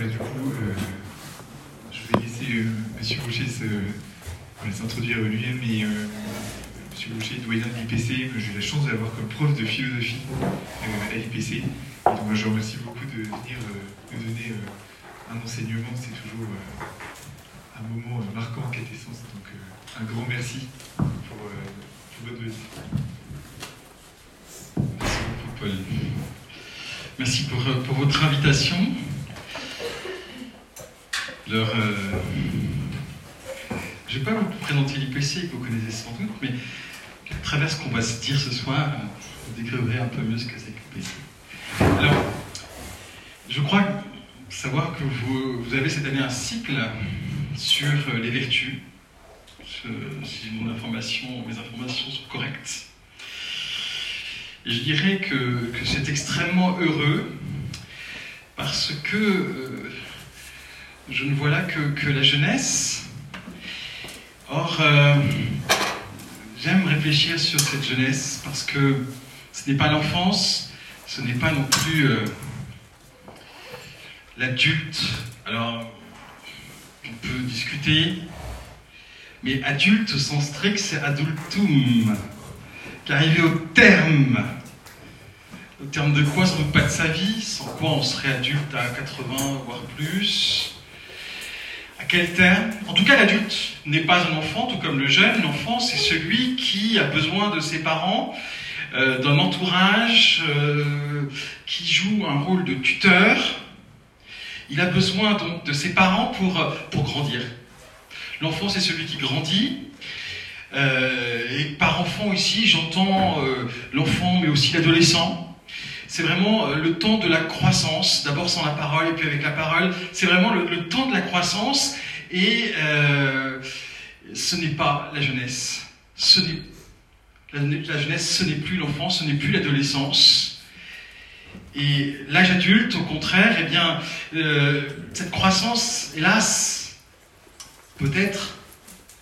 Du coup, euh, je vais laisser euh, M. Rocher voilà, s'introduire lui-même, euh, M. Rocher est doyen de l'IPC, j'ai la chance d'avoir comme prof de philosophie euh, à l'IPC. Et donc, moi, je vous remercie beaucoup de venir euh, nous donner euh, un enseignement, c'est toujours euh, un moment euh, marquant en quintessence. Donc, euh, un grand merci pour, euh, votre venue. Merci beaucoup, Paul. Merci pour, euh, pour votre invitation. Euh, je ne vais pas vous présenter l'IPC, que vous connaissez sans doute, mais à travers ce qu'on va se dire ce soir, vous découvrirez un peu mieux ce que c'est que l'IPC. Alors, je crois savoir que vous, vous avez cette année un cycle sur les vertus. Si mon information, mes informations sont correctes. Je dirais que, que c'est extrêmement heureux parce que euh, je ne vois là que, que la jeunesse. Or, euh, j'aime réfléchir sur cette jeunesse parce que ce n'est pas l'enfance, ce n'est pas non plus euh, l'adulte. Alors, on peut discuter, mais adulte au sens strict, c'est adultum qu'arriver au terme. Au terme de quoi, sans doute pas de sa vie, sans quoi on serait adulte à 80, voire plus. À quel terme En tout cas, l'adulte n'est pas un enfant, tout comme le jeune. L'enfant, c'est celui qui a besoin de ses parents, euh, d'un entourage, euh, qui joue un rôle de tuteur. Il a besoin donc de ses parents pour, pour grandir. L'enfant, c'est celui qui grandit, euh, et par enfant ici, j'entends euh, l'enfant, mais aussi l'adolescent. C'est vraiment euh, le temps de la croissance, d'abord sans la parole et puis avec la parole. C'est vraiment le, temps de la croissance et euh, ce n'est pas la jeunesse. La, jeunesse, ce n'est plus l'enfance, ce n'est plus l'adolescence. Et l'âge adulte, au contraire, eh bien, euh, cette croissance, hélas, peut-être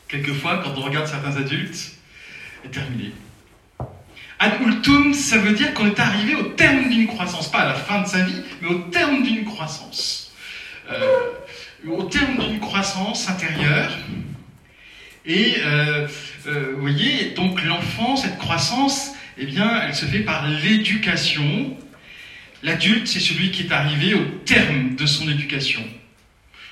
quelquefois, quand on regarde certains adultes, est terminé. Adultum, ça veut dire qu'on est arrivé au terme d'une croissance, pas à la fin de sa vie, mais au terme d'une croissance. Euh, au terme d'une croissance intérieure. Et euh, euh, vous voyez, donc l'enfant, cette croissance, eh bien, elle se fait par l'éducation. L'adulte, c'est celui qui est arrivé au terme de son éducation.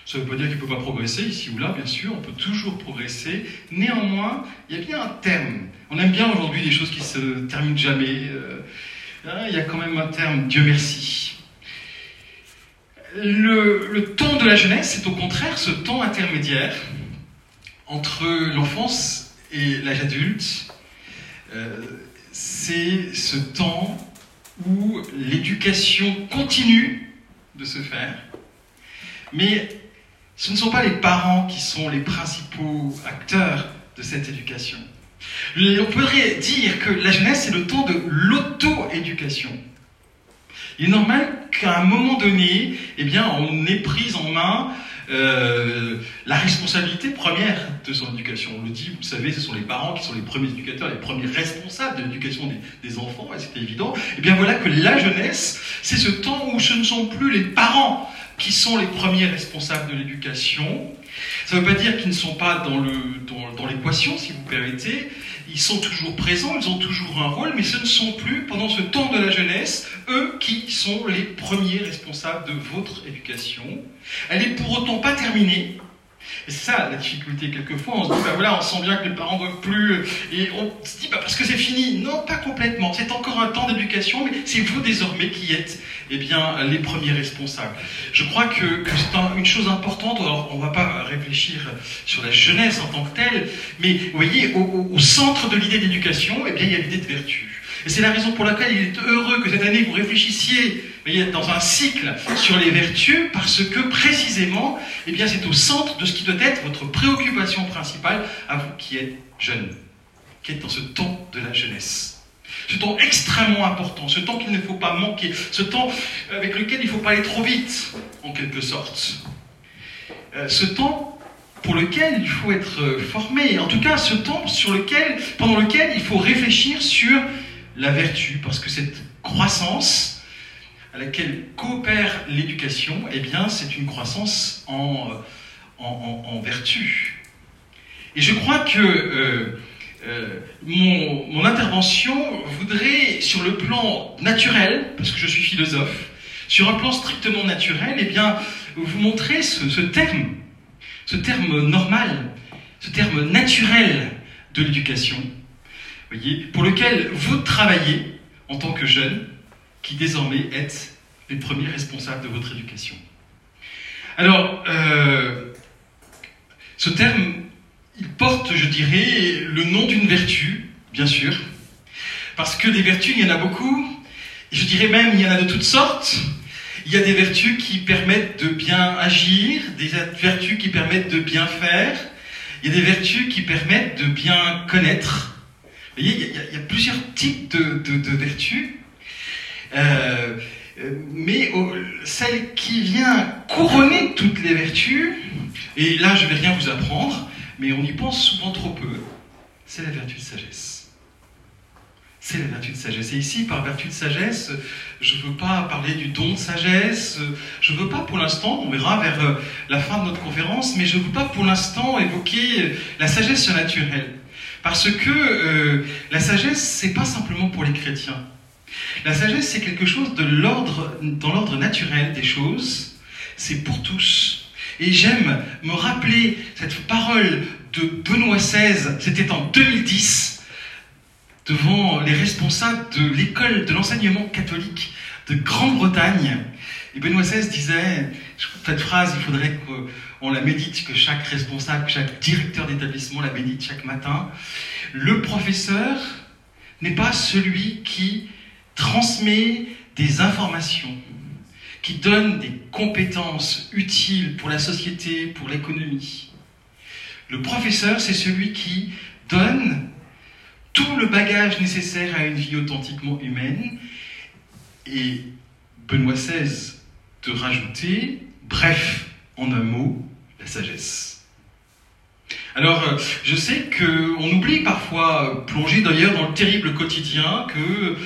Ça ne veut pas dire qu'il ne peut pas progresser ici ou là, bien sûr, on peut toujours progresser. Néanmoins, il y a bien un terme. On aime bien aujourd'hui des choses qui se terminent jamais. Euh, hein, il y a quand même un terme, Dieu merci. Le, le temps de la jeunesse, c'est au contraire ce temps intermédiaire entre l'enfance et l'âge adulte. Euh, c'est ce temps où l'éducation continue de se faire, mais ce ne sont pas les parents qui sont les principaux acteurs de cette éducation. On pourrait dire que la jeunesse, c'est le temps de l'auto-éducation. Il est normal qu'à un moment donné, eh bien, on ait prise en main euh, la responsabilité première de son éducation. On le dit, vous savez, ce sont les parents qui sont les premiers éducateurs, les premiers responsables de l'éducation des, des, enfants, et c'est évident. Et eh bien voilà que la jeunesse, c'est ce temps où ce ne sont plus les parents qui sont les premiers responsables de l'éducation. Ça ne veut pas dire qu'ils ne sont pas dans, l'équation, si vous permettez. Ils sont toujours présents, ils ont toujours un rôle, mais ce ne sont plus, pendant ce temps de la jeunesse, eux qui sont les premiers responsables de votre éducation. Elle n'est pour autant pas terminée. Et c'est ça la difficulté, quelquefois, on se dit, bah voilà, on sent bien que les parents ne veulent plus, et on se dit, bah parce que c'est fini. Non, pas complètement. C'est encore un temps d'éducation, mais c'est vous désormais qui êtes, eh bien, les premiers responsables. Je crois que, c'est un, une chose importante, alors on ne va pas réfléchir sur la jeunesse en tant que telle, mais vous voyez, au, au, au centre de l'idée d'éducation, eh bien, il y a l'idée de vertu. Et c'est la raison pour laquelle il est heureux que cette année vous réfléchissiez voyez, dans un cycle sur les vertus, parce que précisément, eh bien, c'est au centre de ce qui doit être votre préoccupation principale à vous qui êtes jeune, qui êtes dans ce temps de la jeunesse. Ce temps extrêmement important, ce temps qu'il ne faut pas manquer, ce temps avec lequel il ne faut pas aller trop vite, en quelque sorte. Euh, ce temps pour lequel il faut être formé, en tout cas ce temps sur lequel, pendant lequel il faut réfléchir sur la vertu, parce que cette croissance, à laquelle coopère l'éducation, eh bien, c'est une croissance en, en, vertu. Et je crois que euh, euh, mon, mon, intervention voudrait, sur le plan naturel, parce que je suis philosophe, sur un plan strictement naturel, eh bien, vous montrer ce, ce terme, ce terme normal, ce terme naturel de l'éducation, voyez, pour lequel vous travaillez en tant que jeune, qui désormais êtes les premiers responsables de votre éducation. Alors, euh, ce terme, il porte, je dirais, le nom d'une vertu, bien sûr, parce que des vertus, il y en a beaucoup, je dirais même, il y en a de toutes sortes. Il y a des vertus qui permettent de bien agir, des vertus qui permettent de bien faire, il y a des vertus qui permettent de bien connaître. Vous voyez, il y a, plusieurs types de, vertus. Euh, mais celle qui vient couronner toutes les vertus, et là je ne vais rien vous apprendre, mais on y pense souvent trop peu, c'est la vertu de sagesse. C'est la vertu de sagesse. Et ici, par vertu de sagesse, je ne veux pas parler du don de sagesse, je ne veux pas pour l'instant, on verra vers euh, la fin de notre conférence, mais je ne veux pas pour l'instant évoquer la sagesse naturelle. Parce que euh, la sagesse, c'est pas simplement pour les chrétiens. La sagesse, c'est quelque chose de l'ordre, dans l'ordre naturel des choses, c'est pour tous. Et j'aime me rappeler cette parole de Benoît XVI, c'était en 2010, devant les responsables de l'école de l'enseignement catholique de Grande-Bretagne. Et Benoît XVI disait, cette phrase, il faudrait qu'on la médite, que chaque responsable, que chaque directeur d'établissement la médite chaque matin. Le professeur n'est pas celui qui transmet des informations, qui donne des compétences utiles pour la société, pour l'économie. Le professeur, c'est celui qui donne tout le bagage nécessaire à une vie authentiquement humaine. Et Benoît XVI de rajouter, bref, en un mot, la sagesse. Alors, euh, je sais qu'on oublie parfois, plongé d'ailleurs dans le terrible quotidien, que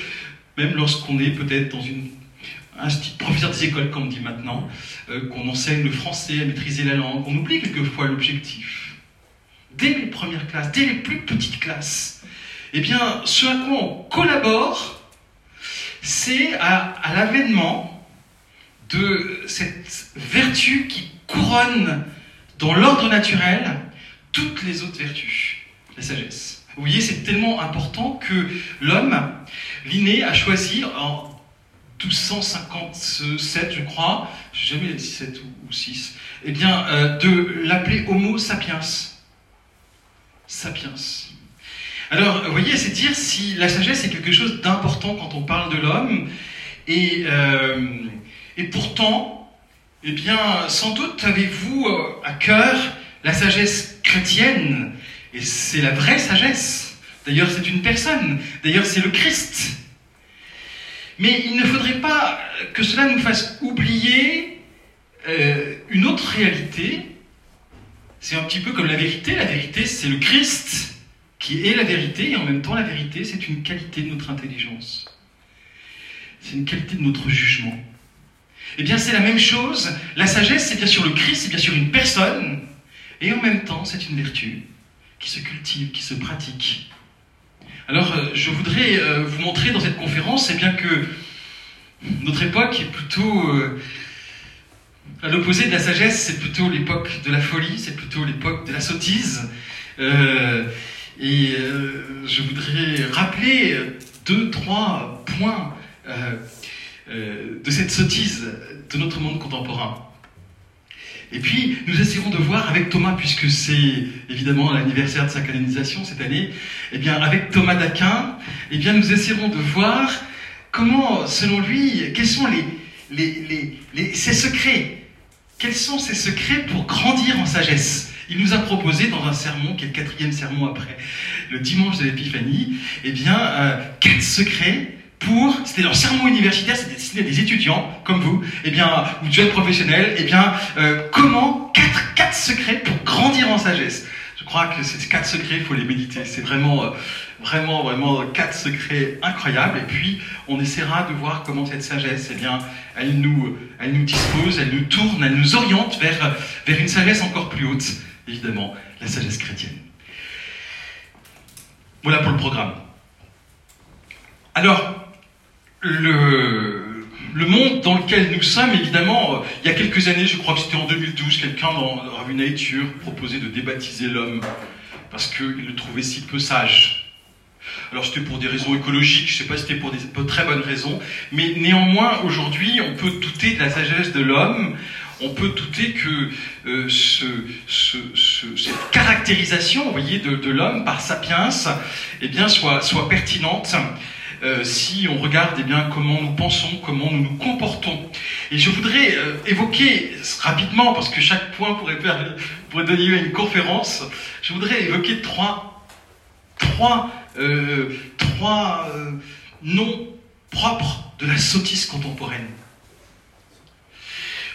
même lorsqu'on est peut-être dans une, un professeur des écoles, comme on dit maintenant, euh, qu'on enseigne le français, à maîtriser la langue, on oublie quelquefois l'objectif. Dès les premières classes, dès les plus petites classes, eh bien, ce à quoi on collabore, c'est à, l'avènement de cette vertu qui couronne dans l'ordre naturel toutes les autres vertus, la sagesse. Vous voyez, c'est tellement important que l'homme, Linné, a choisi en 1257, je crois, je jamais dit 7 ou 6, eh bien, euh, de l'appeler Homo sapiens. Sapiens. Alors, vous voyez, c'est dire si la sagesse est quelque chose d'important quand on parle de l'homme, et, euh, et pourtant, eh bien, sans doute avez-vous euh, à cœur la sagesse chrétienne, et c'est la vraie sagesse. D'ailleurs, c'est une personne, d'ailleurs, c'est le Christ. Mais il ne faudrait pas que cela nous fasse oublier euh, une autre réalité. C'est un petit peu comme la vérité. La vérité, c'est le Christ qui est la vérité, et en même temps la vérité, c'est une qualité de notre intelligence. C'est une qualité de notre jugement. Eh bien, c'est la même chose. La sagesse, c'est bien sûr le Christ, c'est bien sûr une personne, et en même temps, c'est une vertu qui se cultive, qui se pratique. Alors, euh, je voudrais euh, vous montrer dans cette conférence, c'est bien que notre époque est plutôt euh, à l'opposé de la sagesse, c'est plutôt l'époque de la folie, c'est plutôt l'époque de la sottise. Et je voudrais rappeler deux, trois points de cette sottise de notre monde contemporain. Et puis, nous essaierons de voir avec Thomas, puisque c'est évidemment l'anniversaire de sa canonisation cette année, eh bien, avec Thomas d'Aquin, eh bien, nous essaierons de voir comment, selon lui, quels sont ses secrets. Quels sont ses secrets pour grandir en sagesse? Il nous a proposé dans un sermon, qui est le quatrième sermon après le dimanche de l'Épiphanie, eh bien, euh, quatre secrets pour, c'était leur sermon universitaire, c'était destiné à des étudiants comme vous, eh bien, ou de jeunes professionnels, eh bien, euh, comment quatre, secrets pour grandir en sagesse. Je crois que ces quatre secrets, il faut les méditer. C'est vraiment Vraiment, vraiment, quatre secrets incroyables. Et puis, on essaiera de voir comment cette sagesse, eh bien, elle nous, elle nous dispose, elle nous tourne, elle nous oriente vers, vers une sagesse encore plus haute, évidemment, la sagesse chrétienne. Voilà pour le programme. Alors, le, le monde dans lequel nous sommes, évidemment, euh, il y a quelques années, je crois que c'était en 2012, quelqu'un dans Revue Nature proposait de débaptiser l'homme parce qu'il le trouvait si peu sage. Alors c'était pour des raisons écologiques, je ne sais pas si c'était pour des très bonnes raisons, mais néanmoins aujourd'hui on peut douter de la sagesse de l'homme, on peut douter que euh, ce, ce, cette caractérisation, vous voyez, de, de l'homme par sapiens, eh bien, soit, soit pertinente. Euh, si on regarde eh comment nous pensons, comment nous nous comportons. Et je voudrais euh, évoquer rapidement, parce que chaque point pourrait donner lieu à une conférence, je voudrais évoquer trois, trois, euh, trois noms propres de la sottise contemporaine.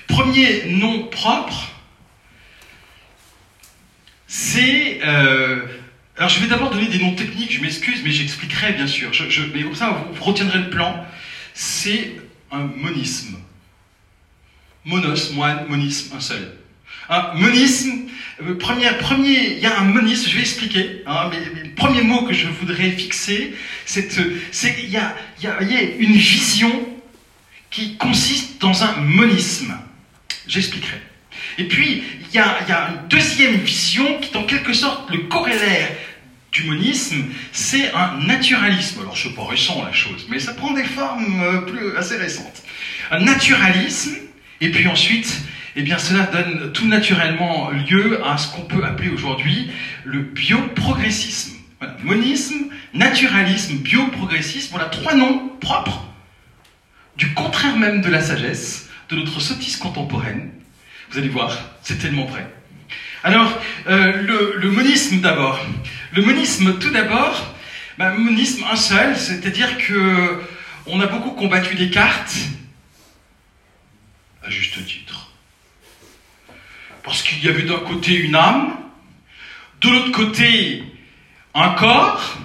Premier nom propre, c'est alors je vais d'abord donner des noms techniques, je m'excuse, mais j'expliquerai bien sûr. Mais comme ça, vous, retiendrez le plan. C'est un monisme. Monos, moine, monisme, un seul. Un monisme, euh, premier, premier, il y a un monisme, je vais expliquer, hein, mais, le premier mot que je voudrais fixer, c'est qu'il y a, y, a, y a une vision qui consiste dans un monisme. J'expliquerai. Et puis, il y, a, une deuxième vision qui est en quelque sorte le corrélaire monisme, c'est un naturalisme. Alors, je ne sais pas récent la chose, mais ça prend des formes euh, plus, assez récentes. Un naturalisme, et puis ensuite, eh bien, cela donne tout naturellement lieu à ce qu'on peut appeler aujourd'hui le bioprogressisme. Monisme, naturalisme, bioprogressisme, voilà trois noms propres du contraire même de la sagesse, de notre sottise contemporaine, vous allez voir, c'est tellement vrai. Alors, euh, le, monisme d'abord. Le monisme tout d'abord, bah, monisme un seul, c'est-à-dire que on a beaucoup combattu Descartes, à juste titre. Parce qu'il y avait d'un côté une âme, de l'autre côté un corps,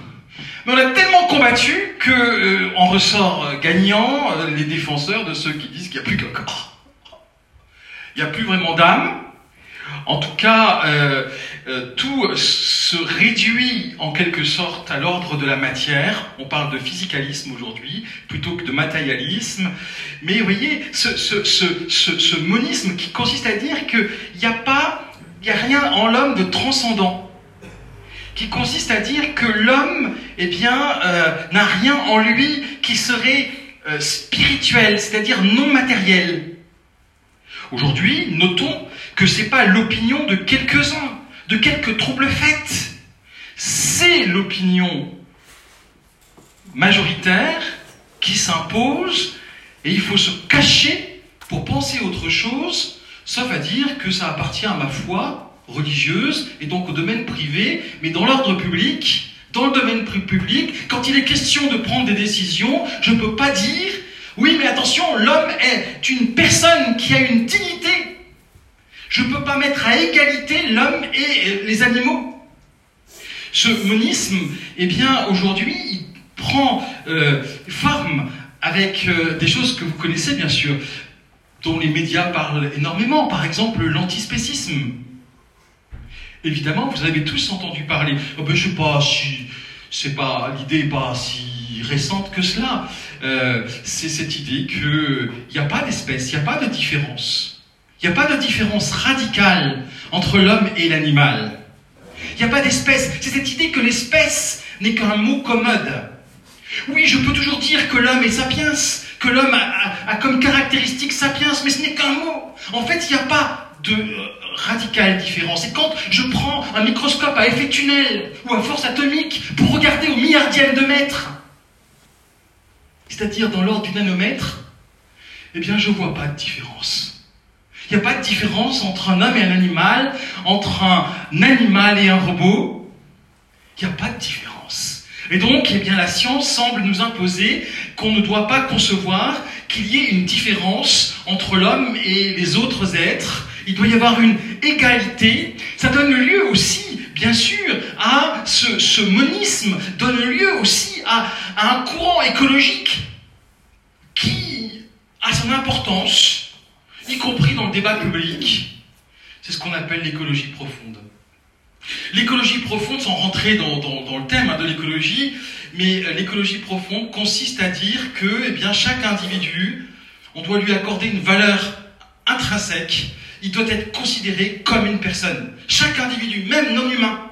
mais on a tellement combattu que euh, ressort gagnant euh, les défenseurs de ceux qui disent qu'il n'y a plus qu'un corps. Il n'y a plus vraiment d'âme. En tout cas, euh, euh, tout se réduit en quelque sorte à l'ordre de la matière. On parle de physicalisme aujourd'hui plutôt que de matérialisme. Mais vous voyez, ce, monisme qui consiste à dire qu'il n'y a pas, il a rien en l'homme de transcendant qui consiste à dire que l'homme, eh bien, euh, n'a rien en lui qui serait spirituel, c'est-à-dire non matériel. Aujourd'hui, notons que ce n'est pas l'opinion de quelques-uns, de quelques troubles faits. C'est l'opinion majoritaire qui s'impose et il faut se cacher pour penser autre chose, sauf à dire que ça appartient à ma foi religieuse et donc au domaine privé, mais dans l'ordre public, dans le domaine public, quand il est question de prendre des décisions, je ne peux pas dire oui, mais attention, l'homme est une personne qui a une dignité. Je ne peux pas mettre à égalité l'homme et les animaux. Ce monisme, eh bien, aujourd'hui, il prend euh, forme avec euh, des choses que vous connaissez, bien sûr, dont les médias parlent énormément. Par exemple, l'antispécisme. Évidemment, vous avez tous entendu parler. Oh ben, je sais pas si c'est pas l'idée pas si récente que cela. Euh, c'est cette idée qu'il n'y a pas d'espèce, il n'y a pas de différence. Il n'y a pas de différence radicale entre l'homme et l'animal. Il n'y a pas d'espèce. C'est cette idée que l'espèce n'est qu'un mot commode. Oui, je peux toujours dire que l'homme est sapiens, que l'homme a, comme caractéristique sapiens, mais ce n'est qu'un mot. En fait, il n'y a pas de euh, radicale différence. Et quand je prends un microscope à effet tunnel ou à force atomique pour regarder au milliardième de mètre, c'est-à-dire dans l'ordre du nanomètre, eh bien, je ne vois pas de différence. Il n'y a pas de différence entre un homme et un animal, entre un animal et un robot. Il n'y a pas de différence. Et donc, eh bien, la science semble nous imposer qu'on ne doit pas concevoir qu'il y ait une différence entre l'homme et les autres êtres. Il doit y avoir une égalité. Ça donne lieu aussi, bien sûr, à ce, monisme donne lieu aussi à, un courant écologique qui a son importance, y compris dans le débat public. C'est ce qu'on appelle l'écologie profonde. L'écologie profonde, sans rentrer dans, le thème hein, de l'écologie, mais euh, l'écologie profonde consiste à dire que eh chaque individu, on doit lui accorder une valeur intrinsèque, il doit être considéré comme une personne. Chaque individu, même non humain.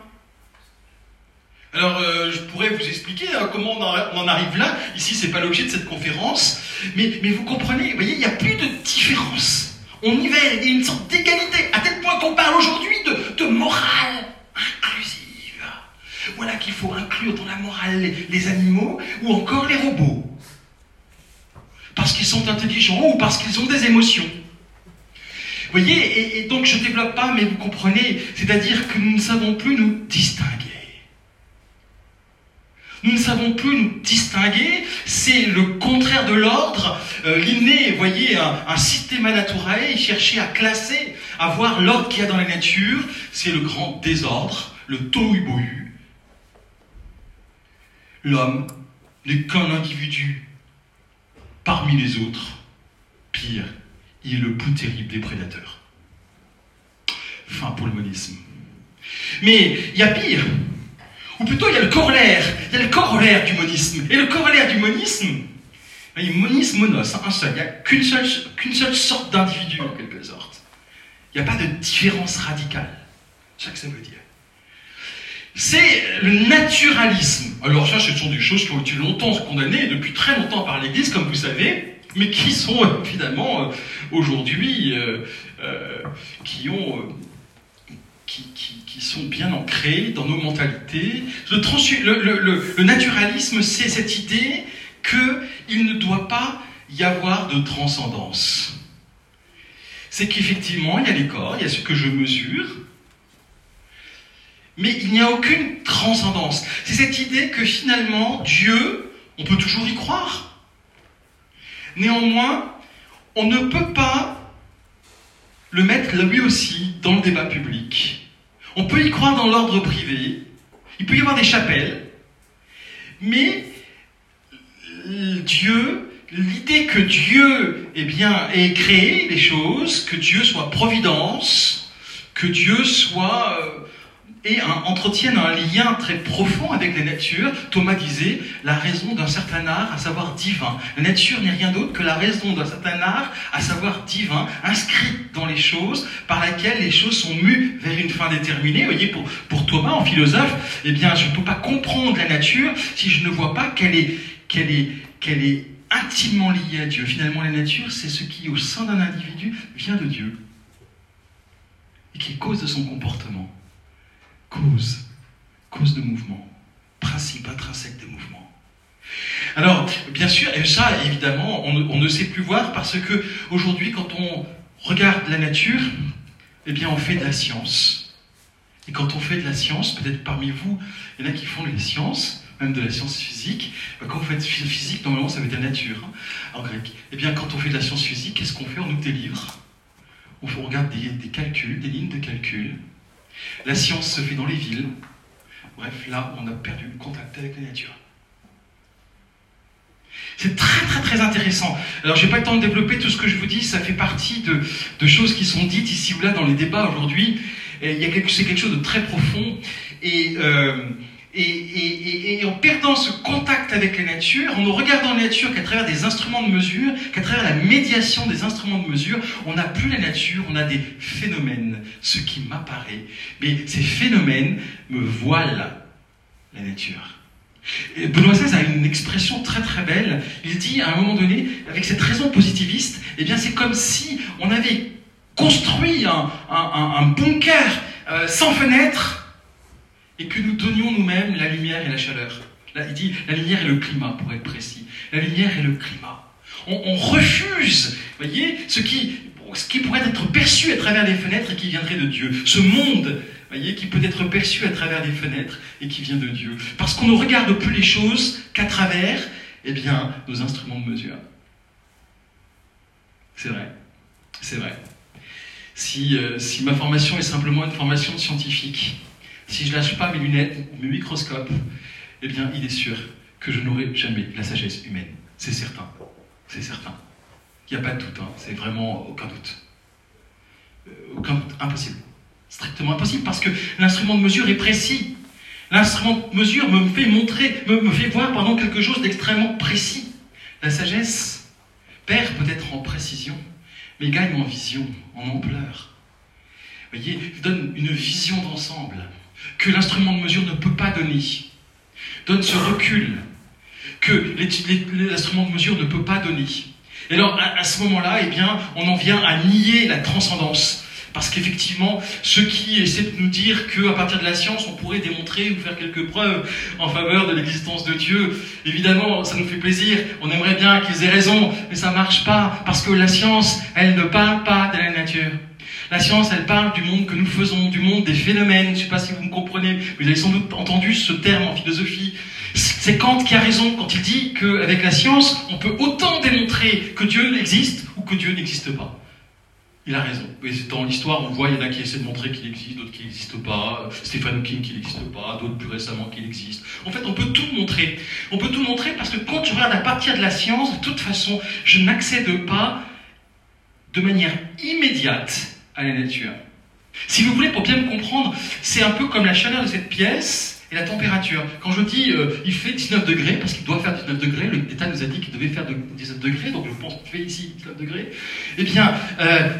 Alors, euh, je pourrais vous expliquer hein, comment on en, arrive là. Ici, c'est pas l'objet de cette conférence, mais, mais vous comprenez, vous voyez, il n'y a plus de différence. On y va, il y a une sorte d'égalité, à tel point qu'on parle aujourd'hui de, de morale inclusive. Voilà qu'il faut inclure dans la morale les, animaux ou encore les robots. Parce qu'ils sont intelligents ou parce qu'ils ont des émotions. Vous voyez, et, donc je ne développe pas, mais vous comprenez, c'est-à-dire que nous ne savons plus nous distinguer. Nous ne savons plus nous distinguer, c'est le contraire de l'ordre. Euh, L'inné, voyez, un, un système naturel, chercher à classer, à voir l'ordre qu'il y a dans la nature, c'est le grand désordre, le tohu-bohu. L'homme n'est qu'un individu parmi les autres. Pire, il est le plus terrible des prédateurs. Fin pour le monisme. Mais il y a pire. Ou plutôt, il y a le corollaire. Il y a le corollaire du monisme. Et le corollaire du monisme, il monisme monos, un seul. Il n'y a qu'une seule, qu'une seule sorte d'individu, en quelque sorte. Il n'y a pas de différence radicale. C'est ça que ça veut dire c'est le naturalisme. Alors ça, ce sont des choses qui ont été longtemps condamnées, depuis très longtemps par l'Église, comme vous savez, mais qui sont évidemment euh, aujourd'hui, euh, euh, qui ont... Qui, sont bien ancrés dans nos mentalités. Le, naturalisme, c'est cette idée qu'il ne doit pas y avoir de transcendance. C'est qu'effectivement, il y a les corps, il y a ce que je mesure, mais il n'y a aucune transcendance. C'est cette idée que finalement, Dieu, on peut toujours y croire. Néanmoins, on ne peut pas le mettre lui aussi dans le débat public. On peut y croire dans l'ordre privé, il peut y avoir des chapelles, mais Dieu, l'idée que Dieu eh bien, ait créé les choses, que Dieu soit providence, que Dieu soit et entretiennent un lien très profond avec la nature. Thomas disait la raison d'un certain art, à savoir divin. La nature n'est rien d'autre que la raison d'un certain art, à savoir divin, inscrite dans les choses, par laquelle les choses sont mues vers une fin déterminée. Vous voyez, pour, pour Thomas, en philosophe, eh bien, je ne peux pas comprendre la nature si je ne vois pas qu'elle est, qu'elle est, qu'elle est intimement liée à Dieu. Finalement, la nature, c'est ce qui, au sein d'un individu, vient de Dieu et qui est cause de son comportement cause, cause de mouvement, principe intrinsèque des mouvements. Alors, bien sûr, et ça, évidemment, on ne, sait plus voir parce que aujourd'hui, quand on regarde la nature, eh bien, on fait de la science. Et quand on fait de la science, peut-être parmi vous, il y en a qui font de la science, même de la science physique. Quand vous faites physique, normalement, ça veut dire nature, hein, en grec. Eh bien, quand on fait de la science physique, qu'est-ce qu'on fait? On ouvre des livres, on regarde des calculs, des lignes de calcul, la science se fait dans les villes. Bref, là, on a perdu le contact avec la nature. C'est très très très intéressant. Alors je n'ai pas le temps de développer tout ce que je vous dis, ça fait partie de, choses qui sont dites ici ou là dans les débats aujourd'hui. C'est quelque chose de très profond. Et euh, et, en perdant ce contact avec la nature, en ne regardant la nature qu'à travers des instruments de mesure, qu'à travers la médiation des instruments de mesure, on n'a plus la nature, on a des phénomènes, ce qui m'apparaît. Mais ces phénomènes me voilent la nature. Benoît XVI a une expression très très belle. Il dit à un moment donné, avec cette raison positiviste, eh bien c'est comme si on avait construit un, bunker euh, sans fenêtre et que nous donnions nous-mêmes la lumière et la chaleur. Là, il dit la lumière et le climat, pour être précis. La lumière et le climat. On, refuse, voyez, ce qui, ce qui pourrait être perçu à travers les fenêtres et qui viendrait de Dieu. Ce monde, voyez, qui peut être perçu à travers les fenêtres et qui vient de Dieu. Parce qu'on ne regarde plus les choses qu'à travers, eh bien, nos instruments de mesure. C'est vrai. C'est vrai. Si, euh, si ma formation est simplement une formation scientifique, si je lâche pas mes lunettes, mes microscopes, eh bien, il est sûr que je n'aurai jamais la sagesse humaine. C'est certain. C'est certain. Il n'y a pas de doute, hein. c'est vraiment aucun doute. Euh, aucun doute, impossible. Strictement impossible, parce que l'instrument de mesure est précis. L'instrument de mesure me fait montrer, me, me fait voir pardon, quelque chose d'extrêmement précis. La sagesse perd peut-être en précision, mais gagne en vision, en ampleur. Vous voyez, donne une vision d'ensemble que l'instrument de mesure ne peut pas donner. Donne ce recul que l'instrument de mesure ne peut pas donner. Et alors, à, ce moment-là, eh bien, on en vient à nier la transcendance. Parce qu'effectivement, ceux qui essaient de nous dire qu'à partir de la science, on pourrait démontrer ou faire quelques preuves en faveur de l'existence de Dieu, évidemment, ça nous fait plaisir. On aimerait bien qu'ils aient raison, mais ça marche pas. Parce que la science, elle ne parle pas de la nature. La science, elle parle du monde que nous faisons, du monde des phénomènes. Je ne sais pas si vous me comprenez, vous avez sans doute entendu ce terme en philosophie. C'est Kant qui a raison quand il dit qu'avec la science, on peut autant démontrer que Dieu existe ou que Dieu n'existe pas. Il a raison. dans l'histoire, on voit, il y en a qui essaient de montrer qu'il existe, d'autres qui n'existent pas. Stéphane Hawking qui n'existe pas, d'autres plus récemment qui existe. En fait, on peut tout montrer. On peut tout montrer parce que quand je regarde à partir de la science, de toute façon, je n'accède pas de manière immédiate à la nature. Si vous voulez, pour bien me comprendre, c'est un peu comme la chaleur de cette pièce et la température. Quand je dis euh, il fait 19 degrés, parce qu'il doit faire 19 degrés, l'État nous a dit qu'il devait faire 19 degrés, donc je pense qu'il fait ici 19 degrés. Eh bien,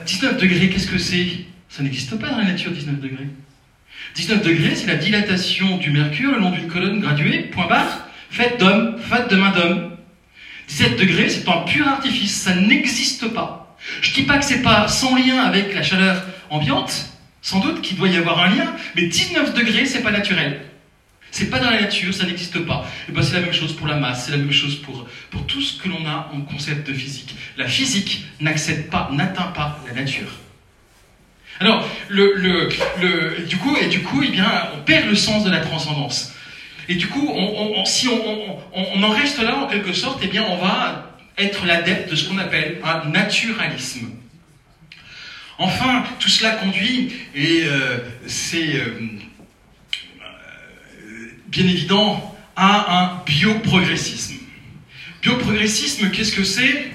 19 euh, degrés, qu'est-ce que c'est? Ça n'existe pas dans la nature, 19 degrés. 19 degrés, c'est la dilatation du mercure le long d'une colonne graduée, point barre, faite d'homme, faite de main d'homme. 17 degrés, c'est un pur artifice, ça n'existe pas. Je ne dis pas que c'est pas sans lien avec la chaleur ambiante, sans doute qu'il doit y avoir un lien, mais 19 degrés, c'est pas naturel. C'est pas dans la nature, ça n'existe pas. Et ben c'est la même chose pour la masse, c'est la même chose pour, pour tout ce que l'on a en concept de physique. La physique n'accède pas, n'atteint pas la nature. Alors, le, le, le, du coup, et du coup, eh bien, on perd le sens de la transcendance. Et du coup, on, si on, on, en reste là, en quelque sorte, eh bien, on va être l'adepte de ce qu'on appelle un naturalisme. Enfin, tout cela conduit, et euh, c'est euh, bien évident, à un bioprogressisme. Bioprogressisme, qu'est-ce que c'est?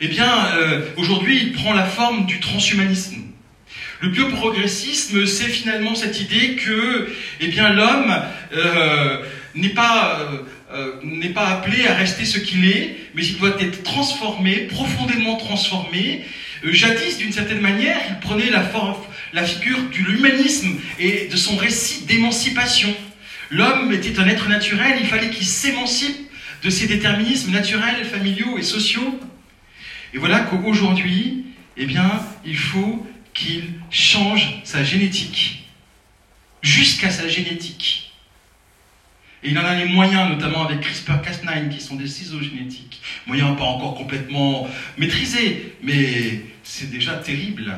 Eh bien, euh, aujourd'hui, il prend la forme du transhumanisme. Le bioprogressisme, c'est finalement cette idée que, eh l'homme euh, n'est pas euh, n'est pas appelé à rester ce qu'il est, mais il doit être transformé, profondément transformé. jadis, d'une certaine manière, il prenait la, la figure de l'humanisme et de son récit d'émancipation. L'homme était un être naturel, il fallait qu'il s'émancipe de ses déterminismes naturels, familiaux et sociaux. Et voilà qu'aujourd'hui, eh bien, il faut qu'il change sa génétique, jusqu'à sa génétique. Et il en a les moyens, notamment avec CRISPR-Cas9, qui sont des ciseaux génétiques. Moyens pas encore complètement maîtrisés, mais c'est déjà terrible.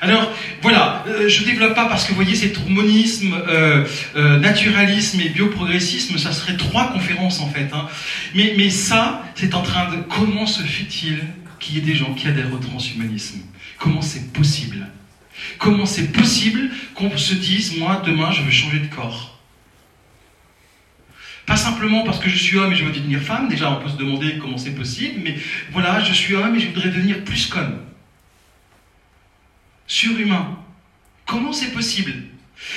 Alors voilà, euh, je ne développe pas parce que vous voyez, c'est monisme, euh, euh, naturalisme et bioprogressisme, ça serait trois conférences en fait. Hein. Mais, mais ça, c'est en train de... Comment se fait-il qu'il y ait des gens qui adhèrent au transhumanisme? Comment c'est possible? Comment c'est possible qu'on se dise, moi, demain, je veux changer de corps? Pas simplement parce que je suis homme et je veux devenir femme, déjà on peut se demander comment c'est possible, mais voilà, je suis homme et je voudrais devenir plus qu'homme. Surhumain. Comment c'est possible?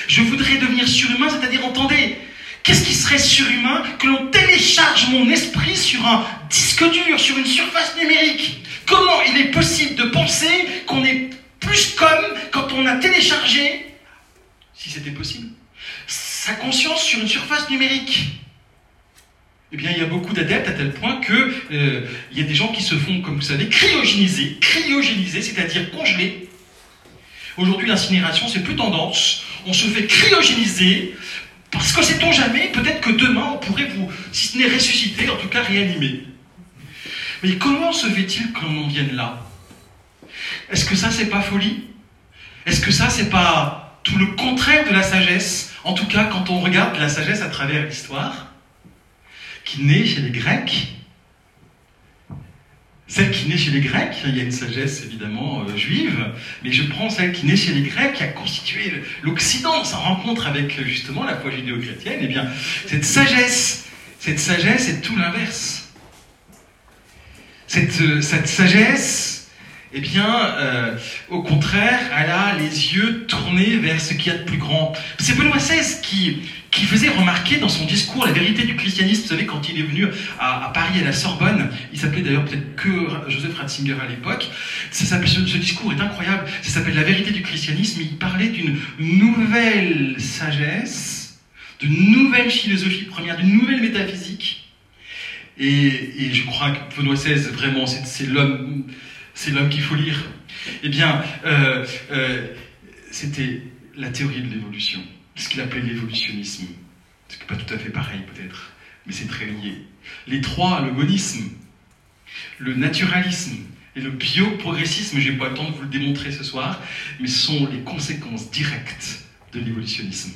Je voudrais devenir surhumain, c'est-à-dire, entendez, qu'est-ce qui serait surhumain que l'on télécharge mon esprit sur un disque dur, sur une surface numérique? Comment il est possible de penser qu'on est plus comme quand on a téléchargé, si c'était possible, sa conscience sur une surface numérique? Eh bien, il y a beaucoup d'adeptes à tel point que euh, il y a des gens qui se font, comme vous savez, cryogéniser, cryogéniser, c'est-à-dire congeler, Aujourd'hui, l'incinération, c'est plus tendance. On se fait cryogéniser parce que sait-on jamais, peut-être que demain, on pourrait vous, si ce n'est ressusciter, en tout cas réanimer. Mais comment se fait-il qu'on en vienne là? Est-ce que ça, c'est pas folie? Est-ce que ça, c'est pas tout le contraire de la sagesse? En tout cas, quand on regarde la sagesse à travers l'histoire, qui naît chez les Grecs, celle qui naît chez les Grecs, il y a une sagesse évidemment euh, juive, mais je prends celle qui naît chez les Grecs, qui a constitué l'Occident, sa rencontre avec justement la foi judéo-chrétienne, et eh bien cette sagesse, cette sagesse est tout l'inverse. Cette, euh, cette sagesse, eh bien, euh, au contraire, elle a les yeux tournés vers ce qu'il y a de plus grand. C'est Benoît XVI qui, qui faisait remarquer dans son discours la vérité du christianisme. Vous savez, quand il est venu à, Paris, à la Sorbonne, il s'appelait d'ailleurs peut-être que Joseph Ratzinger à l'époque, ce, discours est incroyable, ça s'appelle La vérité du christianisme, il parlait d'une nouvelle sagesse, d'une nouvelle philosophie première, d'une nouvelle métaphysique. Et je crois que Benoît XVI, vraiment, c'est l'homme c'est l'homme qu'il faut lire. Eh bien, euh, euh, c'était la théorie de l'évolution, ce qu'il appelait l'évolutionnisme. C'est pas tout à fait pareil peut-être, mais c'est très lié. Les trois, le monisme, le naturalisme et le bioprogressisme, je n'ai pas le temps de vous le démontrer ce soir, mais sont les conséquences directes de l'évolutionnisme.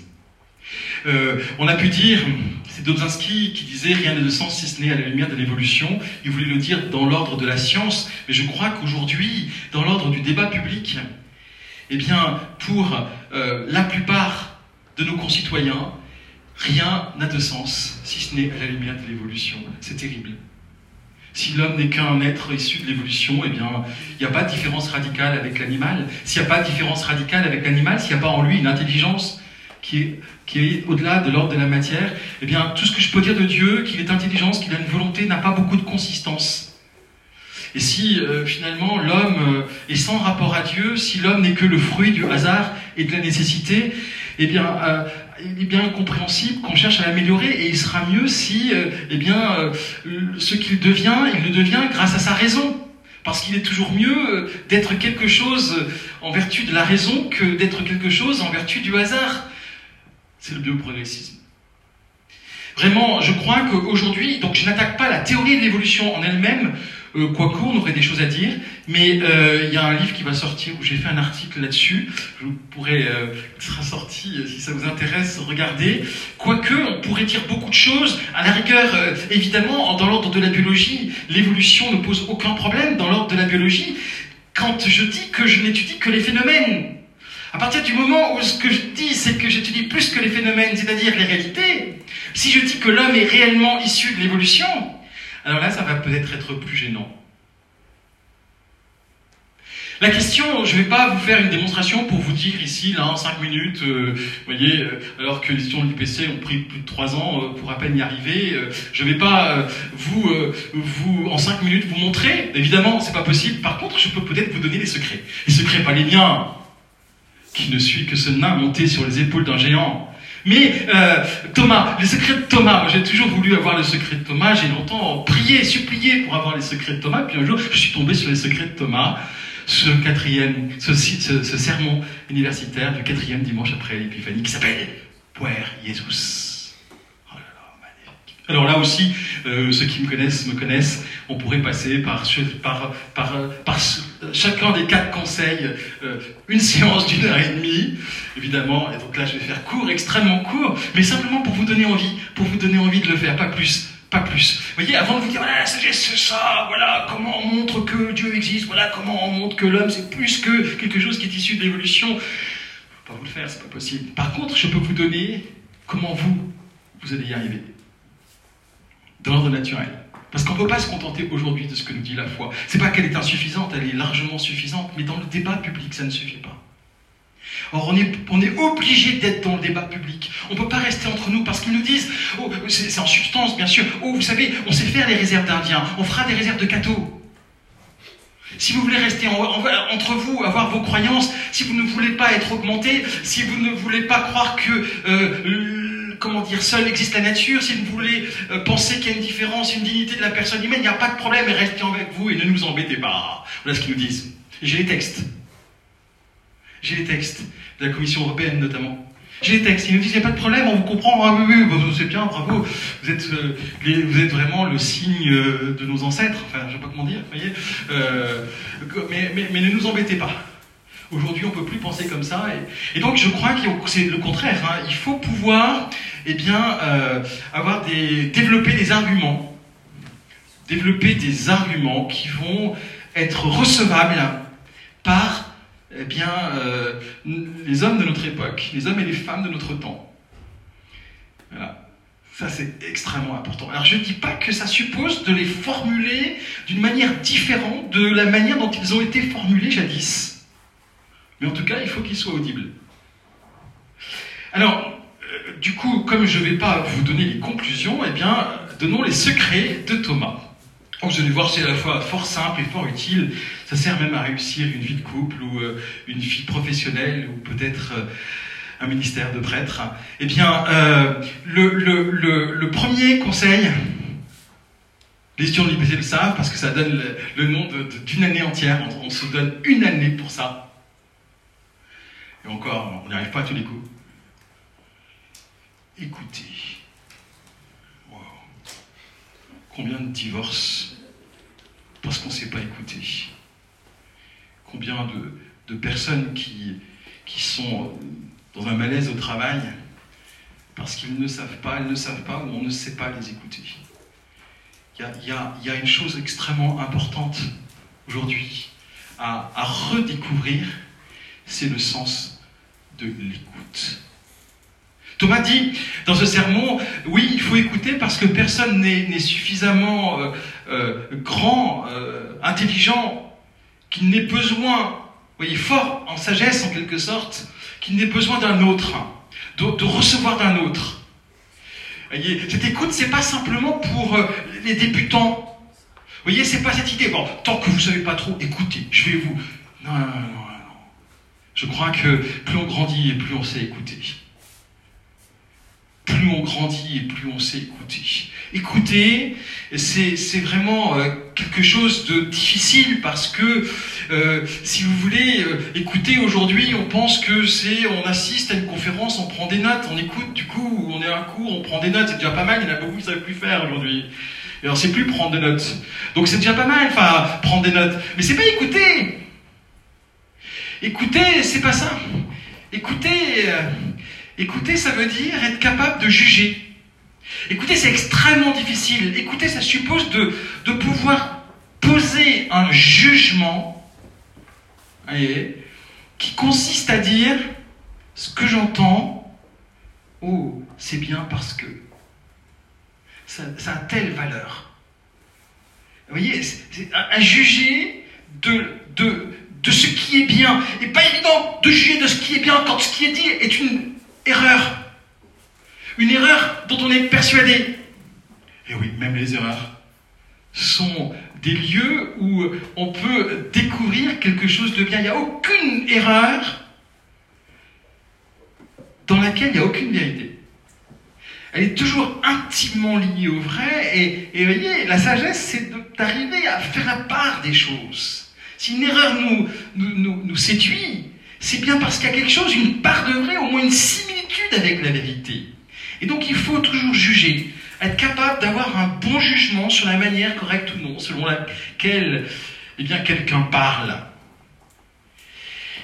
Euh, on a pu dire, c'est Dobzhansky qui disait rien n'a de sens si ce n'est à la lumière de l'évolution. Il voulait le dire dans l'ordre de la science, mais je crois qu'aujourd'hui, dans l'ordre du débat public, eh bien, pour euh, la plupart de nos concitoyens, rien n'a de sens si ce n'est à la lumière de l'évolution. C'est terrible. Si l'homme n'est qu'un être issu de l'évolution, eh bien, il n'y a pas de différence radicale avec l'animal. S'il n'y a pas de différence radicale avec l'animal, s'il n'y a pas en lui une intelligence qui est au-delà de l'ordre de la matière, eh bien, tout ce que je peux dire de Dieu, qu'il est intelligence, qu'il a une volonté, n'a pas beaucoup de consistance. Et si euh, finalement l'homme euh, est sans rapport à Dieu, si l'homme n'est que le fruit du hasard et de la nécessité, eh bien, euh, il est bien compréhensible qu'on cherche à l'améliorer et il sera mieux si, eh bien, ce qu'il devient, il le devient grâce à sa raison. Parce qu'il est toujours mieux d'être quelque chose en vertu de la raison que d'être quelque chose en vertu du hasard c'est le bioprogressisme. Vraiment, je crois qu'aujourd'hui, donc je n'attaque pas la théorie de l'évolution en elle-même, euh, quoique on aurait des choses à dire, mais euh, il y a un livre qui va sortir où j'ai fait un article là-dessus, je pourrais, euh, sera sorti si ça vous intéresse, regardez. Quoique, on pourrait dire beaucoup de choses, à la rigueur, évidemment, dans l'ordre de la biologie, l'évolution ne pose aucun problème dans l'ordre de la biologie, quand je dis que je n'étudie que les phénomènes à partir du moment où ce que je dis, c'est que j'étudie plus que les phénomènes, c'est-à-dire les réalités, si je dis que l'homme est réellement issu de l'évolution, alors là, ça va peut-être être plus gênant. La question, je ne vais pas vous faire une démonstration pour vous dire ici, là, en 5 minutes, euh, voyez, euh, alors que les étudiants de l'UPC ont pris plus de 3 ans euh, pour à peine y arriver, je ne vais pas vous, en 5 minutes, vous montrer. Évidemment, c'est pas possible. Par contre, je peux peut-être vous donner les secrets. Les secrets, pas les miens, qui ne suis que ce nain monté sur les épaules d'un géant. Mais euh, Thomas, les secrets de Thomas, j'ai toujours voulu avoir le secret de Thomas, j'ai longtemps prié, supplié pour avoir les secrets de Thomas, puis un jour je suis tombé sur les secrets de Thomas, ce quatrième, ce, sermon universitaire du quatrième dimanche après l'épiphanie qui s'appelle Puer Jesus. Alors là aussi, euh, ceux qui me connaissent me connaissent, on pourrait passer par, par, par, par chacun des quatre conseils euh, une séance d'une heure et demie, évidemment, et donc là je vais faire court, extrêmement court, mais simplement pour vous donner envie, pour vous donner envie de le faire, pas plus. Pas plus. Vous voyez, avant de vous dire, voilà, la sagesse, c'est ça, voilà, comment on montre que Dieu existe, voilà, comment on montre que l'homme, c'est plus que quelque chose qui est issu de l'évolution. Pas vous le faire, c'est pas possible. Par contre, je peux vous donner comment vous, vous allez y arriver dans l'ordre naturel. Parce qu'on ne peut pas se contenter aujourd'hui de ce que nous dit la foi. C'est pas qu'elle est insuffisante, elle est largement suffisante, mais dans le débat public, ça ne suffit pas. Or, on est, obligé d'être dans le débat public. On ne peut pas rester entre nous parce qu'ils nous disent, oh, c'est en substance bien sûr, oh, vous savez, on sait faire les réserves d'Indiens, on fera des réserves de cathos. Si vous voulez rester entre vous, avoir vos croyances, si vous ne voulez pas être augmenté, si vous ne voulez pas croire que euh, comment dire, seul existe la nature. Si vous voulez euh, penser qu'il y a une différence, une dignité de la personne humaine, il n'y a pas de problème, restez avec vous et ne nous embêtez pas. Voilà ce qu'ils nous disent. J'ai les textes. J'ai les textes de la Commission européenne notamment. J'ai les textes. Ils nous disent, il n'y a pas de problème, on vous comprend. Ah oui, oui, c'est bien, bravo. Vous êtes, euh, vous êtes vraiment le signe euh, de nos ancêtres. Enfin, je ne sais pas comment dire, vous voyez. mais, mais ne nous embêtez pas. Aujourd'hui, on ne peut plus penser comme ça. Et, donc, je crois que c'est le contraire. Hein. Il faut pouvoir eh bien, euh, avoir des, développer des arguments, développer des arguments qui vont être recevables par eh bien, euh, les hommes de notre époque, les hommes et les femmes de notre temps. Voilà. Ça, c'est extrêmement important. Alors, je ne dis pas que ça suppose de les formuler d'une manière différente de la manière dont ils ont été formulés jadis. Mais en tout cas, il faut qu'ils soient audibles. Alors, euh, du coup, comme je ne vais pas vous donner les conclusions, eh bien, donnons les secrets de Thomas. Donc, vous allez voir, c'est à la fois fort simple et fort utile. Ça sert même à réussir une vie de couple ou euh, une vie professionnelle ou peut-être euh, un ministère de prêtre. Eh bien, le, premier conseil, les étudiants de l'IPC le savent parce que ça donne le, nom d'une année entière. On se donne une année pour ça. Et encore, on n'y arrive pas à tous les coups écouter. Combien de divorces parce qu'on ne sait pas écouter Combien de, personnes qui, qui sont dans un malaise au travail parce qu'ils ne savent pas, elles ne savent pas ou on ne sait pas les écouter? Il y a, y a, une chose extrêmement importante aujourd'hui à, à redécouvrir, c'est le sens de l'écoute. Thomas dit dans ce sermon, oui, il faut écouter parce que personne n'est suffisamment euh, euh, grand, euh, intelligent, qu'il n'ait besoin, voyez, fort en sagesse en quelque sorte, qu'il n'ait besoin d'un autre, de, recevoir d'un autre. Voyez, cette écoute, c'est pas simplement pour les débutants. Vous voyez, c'est pas cette idée. Bon, tant que vous savez pas trop, écoutez, je vais vous. Non, non, non. Je crois que plus on grandit et plus on sait écouter plus on grandit et plus on sait écouter. Écouter, c'est vraiment euh, quelque chose de difficile parce que, euh, si vous voulez, euh, écouter aujourd'hui, on pense que c'est, on assiste à une conférence, on prend des notes, on écoute du coup, on est à un cours, on prend des notes, c'est déjà pas mal, il y en a beaucoup qui ne savent plus faire aujourd'hui. Alors c'est plus prendre des notes. Donc c'est déjà pas mal, enfin, prendre des notes. Mais c'est pas écouter. Écouter, c'est pas ça. Écouter, Écouter, ça veut dire être capable de juger. Écouter, c'est extrêmement difficile. Écouter, ça suppose de, pouvoir poser un jugement qui consiste à dire ce que j'entends, oh, c'est bien parce que ça, ça, a telle valeur. Vous voyez, c'est à, juger de, de, de ce qui est bien. Et pas évident de juger de ce qui est bien quand ce qui est dit est une erreur. Une erreur dont on est persuadé. Et oui, même les erreurs sont des lieux où on peut découvrir quelque chose de bien. Il n'y a aucune erreur dans laquelle il n'y a aucune vérité. Elle est toujours intimement liée au vrai. Et, et voyez, la sagesse, c'est d'arriver à faire la part des choses. Si une erreur nous, séduit, c'est bien parce qu'il y a quelque chose, une part de vrai, au moins une similitude avec la vérité. Et donc il faut toujours juger, être capable d'avoir un bon jugement sur la manière correcte ou non, selon laquelle eh bien, quelqu'un parle.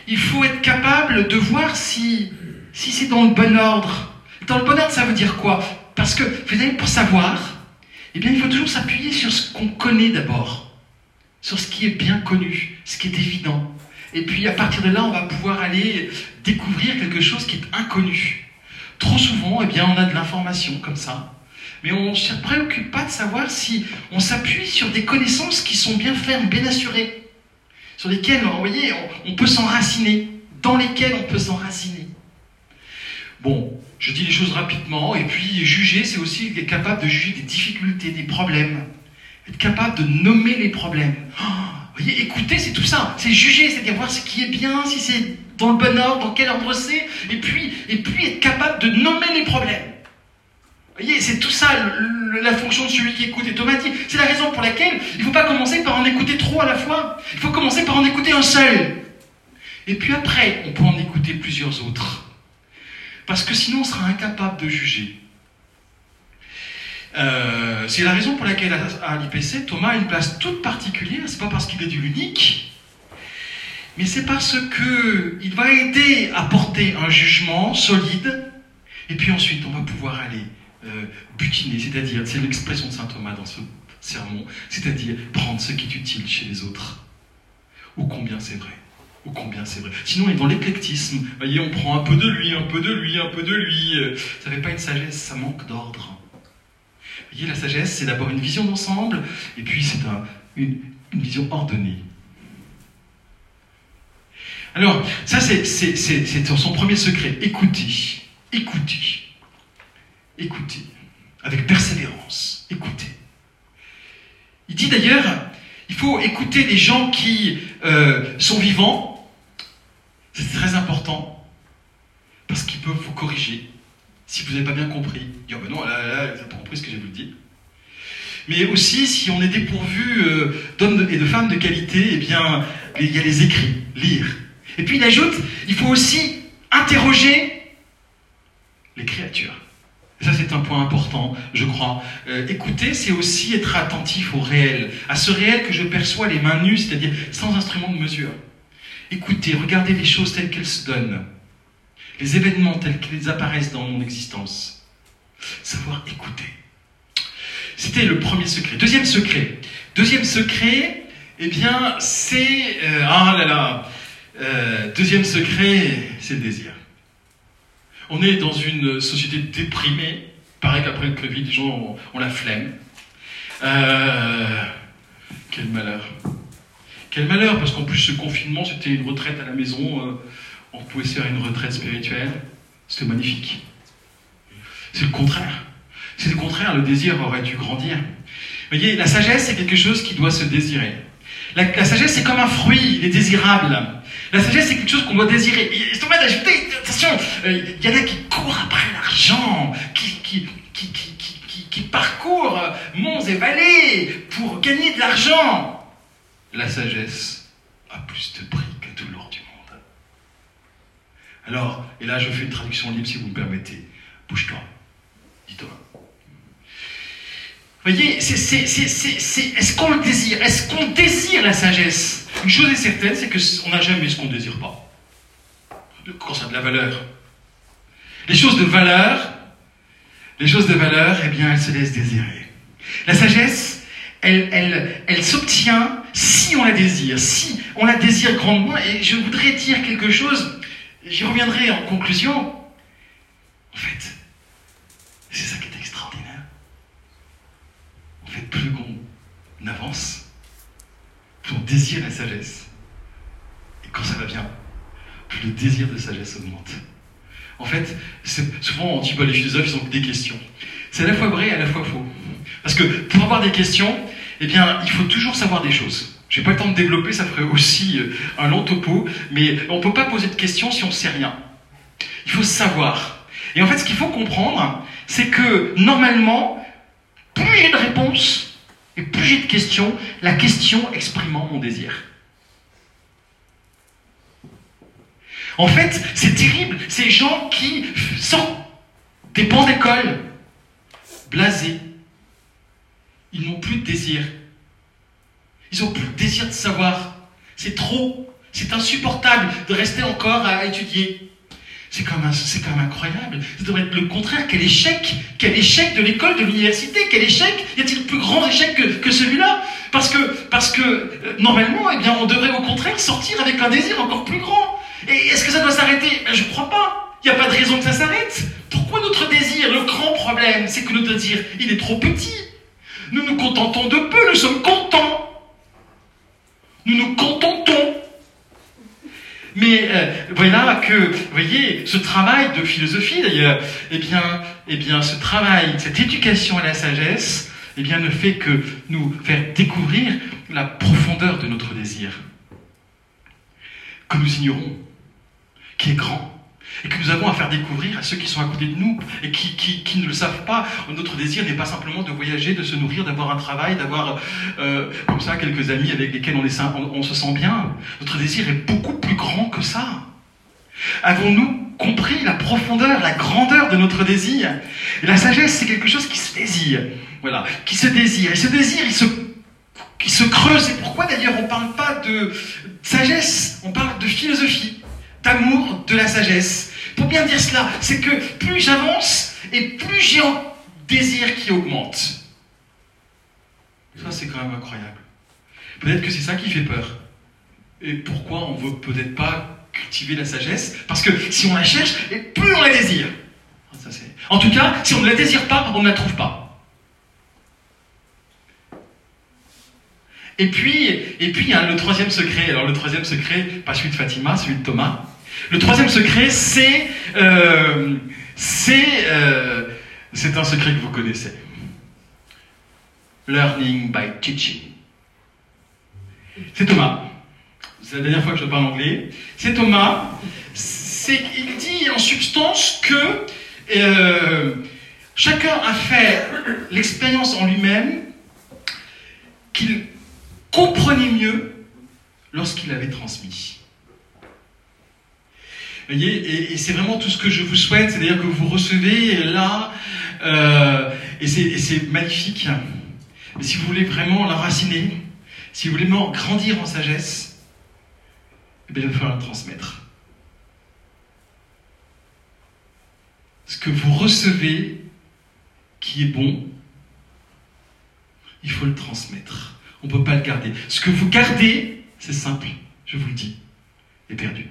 Il faut être capable de voir si, si c'est dans le bon ordre. Dans le bon ordre, ça veut dire quoi? Parce que, vous savez, pour savoir, eh bien, il faut toujours s'appuyer sur ce qu'on connaît d'abord, sur ce qui est bien connu, ce qui est évident. Et puis à partir de là, on va pouvoir aller découvrir quelque chose qui est inconnu. Trop souvent, eh bien, on a de l'information comme ça, mais on ne se préoccupe pas de savoir si on s'appuie sur des connaissances qui sont bien fermes, bien assurées, sur lesquelles, voyez, on, peut s'enraciner, dans lesquelles on peut s'enraciner. Bon, je dis les choses rapidement, et puis juger, c'est aussi être capable de juger des difficultés, des problèmes, être capable de nommer les problèmes. Oh, voyez, écouter, c'est tout ça. C'est juger, c'est-à-dire voir ce qui est bien, si c'est dans le bon ordre, dans quel ordre c'est, et puis, et puis être capable de nommer les problèmes. Vous voyez, c'est tout ça la fonction de celui qui écoute. Et Thomas dit, c'est la raison pour laquelle il ne faut pas commencer par en écouter trop à la fois. Il faut commencer par en écouter un seul. Et puis après, on peut en écouter plusieurs autres. Parce que sinon, on sera incapable de juger. Euh, c'est la raison pour laquelle à, l'IPC, Thomas a une place toute particulière. C'est pas parce qu'il est du l'unique, mais c'est parce qu'il va aider à porter un jugement solide. Et puis ensuite, on va pouvoir aller euh, butiner, c'est-à-dire, c'est l'expression de saint Thomas dans ce sermon, c'est-à-dire prendre ce qui est utile chez les autres. Ou combien c'est vrai. Ou combien c'est vrai. Sinon, on est dans l'éclectisme. Voyez, on prend un peu de lui, un peu de lui, un peu de lui. Ça fait pas une sagesse, ça manque d'ordre. Vous voyez, la sagesse, c'est d'abord une vision d'ensemble, et puis c'est une, vision ordonnée. Alors, ça, c'est son premier secret. Écoutez, écoutez, écoutez, avec persévérance, écoutez. Il dit d'ailleurs, il faut écouter les gens qui euh, sont vivants. C'est très important, parce qu'ils peuvent vous corriger. Si vous n'avez pas bien compris, dire ben non, là, là, vous n'avez pas compris ce que j'ai voulu dire. Mais aussi, si on est dépourvu euh, d'hommes et de femmes de qualité, eh bien, il y a les écrits, lire. Et puis il ajoute, il faut aussi interroger les créatures. ça, c'est un point important, je crois. Euh, écouter, c'est aussi être attentif au réel, à ce réel que je perçois les mains nues, c'est-à-dire sans instrument de mesure. Écoutez, regardez les choses telles qu'elles se donnent, les événements tels qu'ils apparaissent dans mon existence. Savoir écouter. C'était le premier secret. Deuxième secret. Deuxième secret, eh bien, c'est... Euh, ah là là euh, Deuxième secret, c'est le désir. On est dans une société déprimée. Pareil qu'après le Covid, les gens ont, la flemme. Euh, quel malheur. Quel malheur, parce qu'en plus, ce confinement, c'était une retraite à la maison. On pouvait se faire une retraite spirituelle. C'était magnifique. C'est le contraire. C'est le contraire, le désir aurait dû grandir. Vous voyez, la sagesse, c'est quelque chose qui doit se désirer. La, sagesse, c'est comme un fruit, il est désirable. La sagesse, c'est quelque chose qu'on doit désirer. C'est en d'ajouter, attention, euh, il y en a qui courent après l'argent, qui, qui, qui, qui, parcourent monts et vallées pour gagner de l'argent. La sagesse a plus de prix que tout l'or. Alors, et là, je fais une traduction libre si vous me permettez. Bouge-toi. Dis-toi voyez, est-ce qu'on le désire? Est-ce qu'on désire la sagesse? Une chose est certaine, c'est qu'on n'a jamais ce qu'on ne désire pas. Quand ça a de la valeur? Les choses de valeur, les choses de valeur, eh bien, elles se laissent désirer. La sagesse, elle, elle, elle s'obtient si on la désire, si on la désire grandement. Et je voudrais dire quelque chose, j'y reviendrai en conclusion. En fait, c'est ça qui est plus on avance, plus on désire la sagesse. Et quand ça va bien, plus le désir de sagesse augmente. En fait, souvent on dit bah, les philosophes ils ont des questions. C'est à la fois vrai et à la fois faux. Parce que pour avoir des questions, eh bien, il faut toujours savoir des choses. J'ai pas le temps de développer, ça ferait aussi euh, un long topo, mais on ne peut pas poser de questions si on ne sait rien. Il faut savoir. Et en fait, ce qu'il faut comprendre, c'est que normalement, plus j'ai de réponses et plus j'ai de questions, la question exprimant mon désir. En fait, c'est terrible, ces gens qui sortent des bancs d'école, blasés, ils n'ont plus de désir. Ils n'ont plus de désir de savoir. C'est trop. C'est insupportable de rester encore à étudier. C'est quand, quand même incroyable. Ça devrait être le contraire. Quel échec Quel échec de l'école, de l'université Quel échec Y a-t-il plus grand échec que, celui-là? Parce que, parce que euh, normalement, eh bien, on devrait au contraire sortir avec un désir encore plus grand. Et est-ce que ça doit s'arrêter? Ben, Je ne crois pas. Il n'y a pas de raison que ça s'arrête. Pourquoi notre désir Le grand problème, c'est que notre désir, il est trop petit? Nous nous contentons de peu, nous sommes contents. Nous nous contentons. Mais euh, voilà que, vous voyez, ce travail de philosophie d'ailleurs, eh bien, eh bien, ce travail, cette éducation à la sagesse, eh bien, ne fait que nous faire découvrir la profondeur de notre désir, que nous ignorons, qui est grand, et que nous avons à faire découvrir à ceux qui sont à côté de nous et qui, qui, ne le savent pas. Notre désir n'est pas simplement de voyager, de se nourrir, d'avoir un travail, d'avoir euh, comme ça quelques amis avec lesquels on, on, se sent bien. Notre désir est beaucoup plus grand que ça. Avons-nous compris la profondeur, la grandeur de notre désir? La sagesse, c'est quelque chose qui se désire. Voilà, qui se désire. Et ce désir, il se, il se creuse. Et pourquoi d'ailleurs on ne parle pas de sagesse, on parle de philosophie? D'amour de la sagesse. Pour bien dire cela, c'est que plus j'avance et plus j'ai un désir qui augmente. Ça, c'est quand même incroyable. Peut-être que c'est ça qui fait peur. Et pourquoi on ne veut peut-être pas cultiver la sagesse? Parce que si on la cherche, plus on la désire. Ça, en tout cas, si on ne la désire pas, on ne la trouve pas. Et puis, et puis, a le troisième secret. Alors, le troisième secret, pas celui de Fatima, celui de Thomas. Le troisième secret, c'est, euh, euh, c'est un secret que vous connaissez. Learning by teaching. C'est Thomas. C'est la dernière fois que je parle anglais. C'est Thomas. Il dit en substance que euh, chacun a fait l'expérience en lui-même qu'il comprenait mieux lorsqu'il avait transmis. Voyez, et, c'est vraiment tout ce que je vous souhaite, c'est-à-dire que vous recevez là, euh, et c'est magnifique. Mais si vous voulez vraiment l'enraciner, si vous voulez grandir en sagesse, eh bien, il va falloir le transmettre. Ce que vous recevez qui est bon, il faut le transmettre. On ne peut pas le garder. Ce que vous gardez, c'est simple, je vous le dis, est perdu.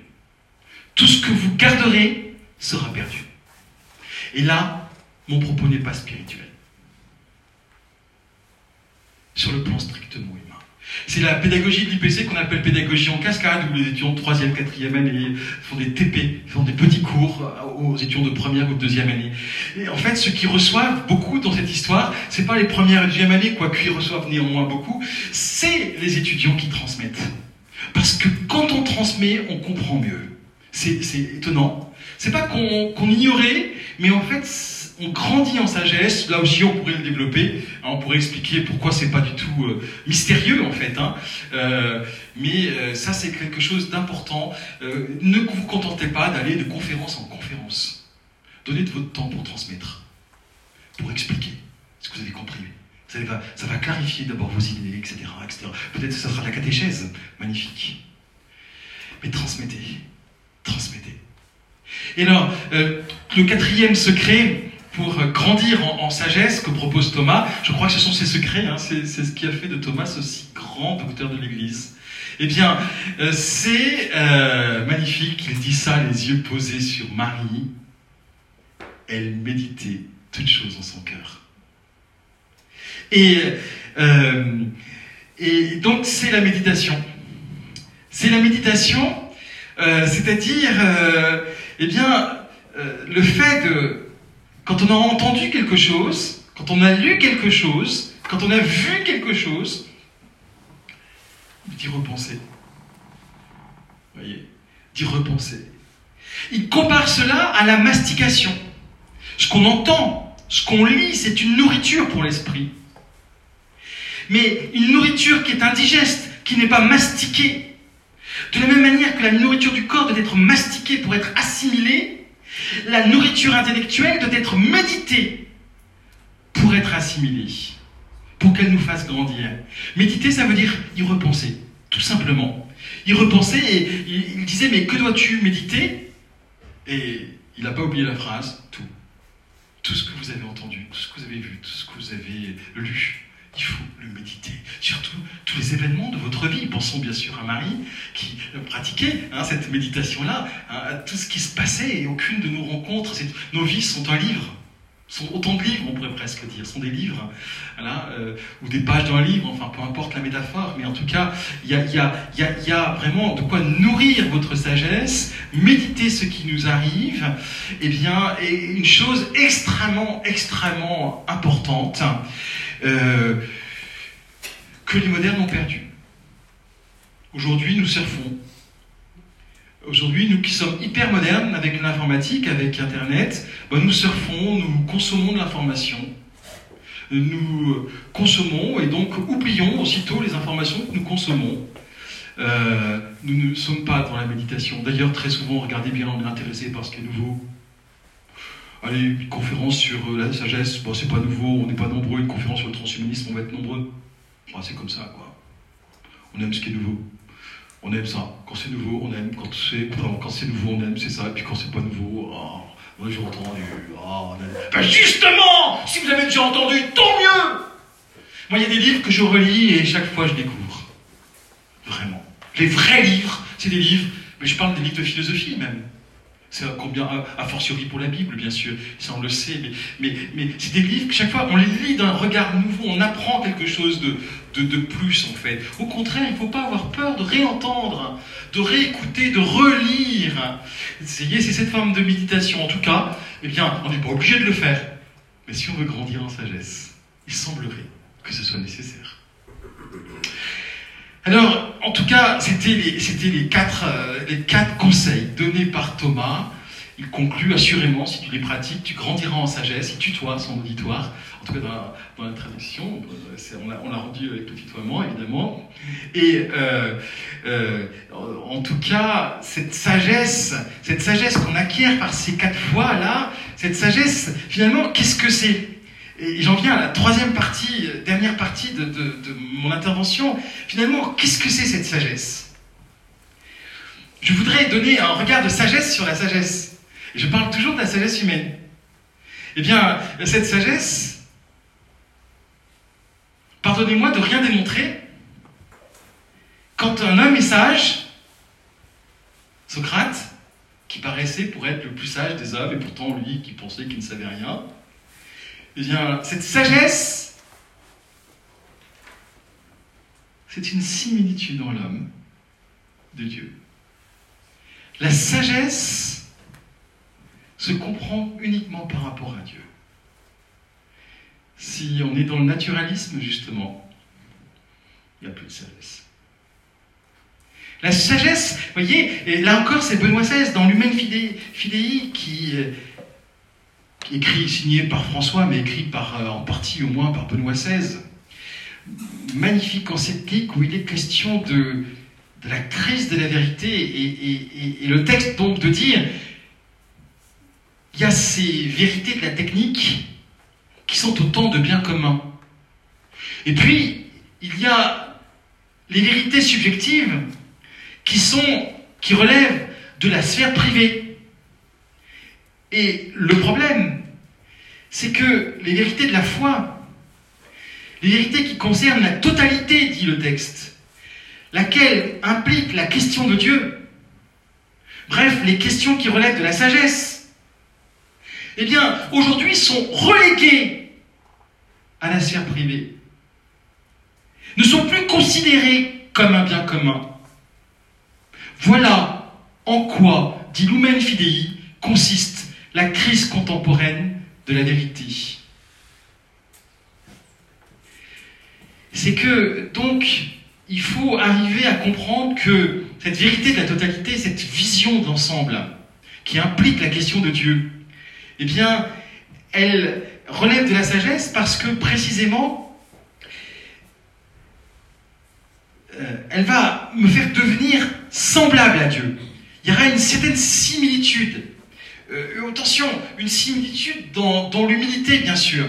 Tout ce que vous garderez sera perdu. Et là, mon propos n'est pas spirituel. Sur le plan strictement humain. C'est la pédagogie de l'IPC qu'on appelle pédagogie en cascade, où les étudiants de 3e, 4e année font des TP, font des petits cours aux étudiants de première ou de deuxième année. Et en fait, ceux qui reçoivent beaucoup dans cette histoire, c'est pas les premières et deuxième années, quoique ils reçoivent néanmoins beaucoup, c'est les étudiants qui transmettent. Parce que quand on transmet, on comprend mieux. C'est étonnant. C'est pas qu'on ignorait, mais en fait, on grandit en sagesse. Là aussi, on pourrait le développer. Hein, on pourrait expliquer pourquoi c'est pas du tout euh, mystérieux en fait. Hein. Euh, mais euh, ça, c'est quelque chose d'important. ne vous contentez pas d'aller de conférence en conférence. Donnez de votre temps pour transmettre, pour expliquer ce que vous avez compris. Ça va, ça va clarifier d'abord vos idées, etc., etc. Peut-être que ça sera de la catéchèse, magnifique. Mais transmettez, transmettez. Et alors, le quatrième secret, pour grandir en, sagesse que propose Thomas. Je crois que ce sont ses secrets, hein. c'est ce qui a fait de Thomas ce si grand docteur de l'Église. Eh bien, euh, c'est euh, magnifique, il dit ça, les yeux posés sur Marie. Elle méditait toutes choses en son cœur. Euh, et donc, c'est la méditation. C'est la méditation, c'est-à-dire, eh bien, le fait de quand on a entendu quelque chose, quand on a lu quelque chose, quand on a vu quelque chose, d'y repenser. Vous voyez D'y repenser. Il compare cela à la mastication. Ce qu'on entend, ce qu'on lit, c'est une nourriture pour l'esprit. Mais une nourriture qui est indigeste, qui n'est pas mastiquée. De la même manière que la nourriture du corps doit être mastiquée pour être assimilée, la nourriture intellectuelle doit être méditée pour être assimilée, pour qu'elle nous fasse grandir. Méditer, ça veut dire y repenser, tout simplement. Y repenser, et il disait, mais que dois-tu méditer? Et il n'a pas oublié la phrase, tout. Tout ce que vous avez entendu, tout ce que vous avez vu, tout ce que vous avez lu, il faut le méditer. Surtout tous les événements de votre vie. Pensons bien sûr à Marie qui pratiquait hein, cette méditation-là, hein, à tout ce qui se passait et aucune de nos rencontres, nos vies sont un livre. Sont autant de livres, on pourrait presque dire, sont des livres, euh, ou des pages d'un livre, enfin peu importe la métaphore, mais en tout cas, il y a, vraiment de quoi nourrir votre sagesse, méditer ce qui nous arrive, et eh bien, et une chose extrêmement, extrêmement importante, euh, que les modernes ont perdu. Aujourd'hui, nous surfons. Aujourd'hui, nous qui sommes hyper modernes avec l'informatique, avec Internet, ben, nous surfons, nous consommons de l'information. Nous consommons et donc oublions aussitôt les informations que nous consommons. Euh, nous ne sommes pas dans la méditation. D'ailleurs, très souvent, regardez bien, on est intéressé par ce qui est nouveau, Allez, une conférence sur euh, la sagesse, bon, c'est pas nouveau, on n'est pas nombreux. Une conférence sur le transhumanisme, on va être nombreux. c'est comme ça, quoi. On aime ce qui est nouveau. On aime ça. Quand c'est nouveau, on aime. Quand c'est, c'est nouveau, on aime, c'est ça. Et puis quand c'est pas nouveau, oh, moi j'ai entendu. Oh, ben justement, si vous avez déjà entendu, tant mieux Moi, il y a des livres que je relis et chaque fois je découvre. Vraiment. Les vrais livres, c'est des livres, mais je parle des livres de philosophie même. C'est combien, a fortiori pour la Bible, bien sûr, ça on le sait, mais, c'est des livres que chaque fois on les lit d'un regard nouveau, on apprend quelque chose de, de, de plus en fait. Au contraire, il ne faut pas avoir peur de réentendre, de réécouter, de relire. C'est cette forme de méditation. En tout cas, eh bien, on n'est pas obligé de le faire. Mais si on veut grandir en sagesse, il semblerait que ce soit nécessaire. Alors, en tout cas, c'était euh, les quatre conseils donnés par Thomas. Il conclut assurément, si tu les pratiques, tu grandiras en sagesse, il tutoie son auditoire. En tout cas, dans la, traduction, euh, on l'a, rendu avec le tutoiement, évidemment. Et euh, en tout cas, cette sagesse, cette sagesse qu'on acquiert par ces quatre fois-là, cette sagesse, finalement, qu'est-ce que c'est? Et j'en viens à la troisième partie, euh, dernière partie de, mon intervention. Finalement, qu'est-ce que c'est cette sagesse? Je voudrais donner un regard de sagesse sur la sagesse. Je parle toujours de la sagesse humaine. Eh bien, cette sagesse, pardonnez-moi de rien démontrer, quand un homme est sage, Socrate, qui paraissait pour être le plus sage des hommes, et pourtant lui qui pensait qu'il ne savait rien, eh bien, cette sagesse, c'est une similitude dans l'homme de Dieu. La sagesse se comprend uniquement par rapport à Dieu. Si on est dans le naturalisme, justement, il n'y a plus de sagesse. La sagesse, vous voyez, et là encore, c'est Benoît XVI dans l'Humaine Fidei qui euh, écrit, signé par François, mais écrit par, euh, en partie au moins par Benoît XVI. Magnifique encyclique où il est question de, de la crise de la vérité et, et, le texte donc de dire il y a ces vérités de la technique qui sont autant de biens communs. Et puis, il y a les vérités subjectives qui sont, qui relèvent de la sphère privée. Et le problème, c'est que les vérités de la foi, les vérités qui concernent la totalité, dit le texte, laquelle implique la question de Dieu, bref, les questions qui relèvent de la sagesse, eh bien, aujourd'hui sont reléguées à la sphère privée, ne sont plus considérées comme un bien commun. Voilà en quoi, dit Lumen Fidei, consiste la crise contemporaine de la vérité. C'est que, donc, il faut arriver à comprendre que cette vérité de la totalité, cette vision d'ensemble, qui implique la question de Dieu, eh bien, elle relève de la sagesse parce que précisément, euh, elle va me faire devenir semblable à Dieu. Il y aura une certaine similitude euh, attention, une similitude dans, l'humilité, bien sûr.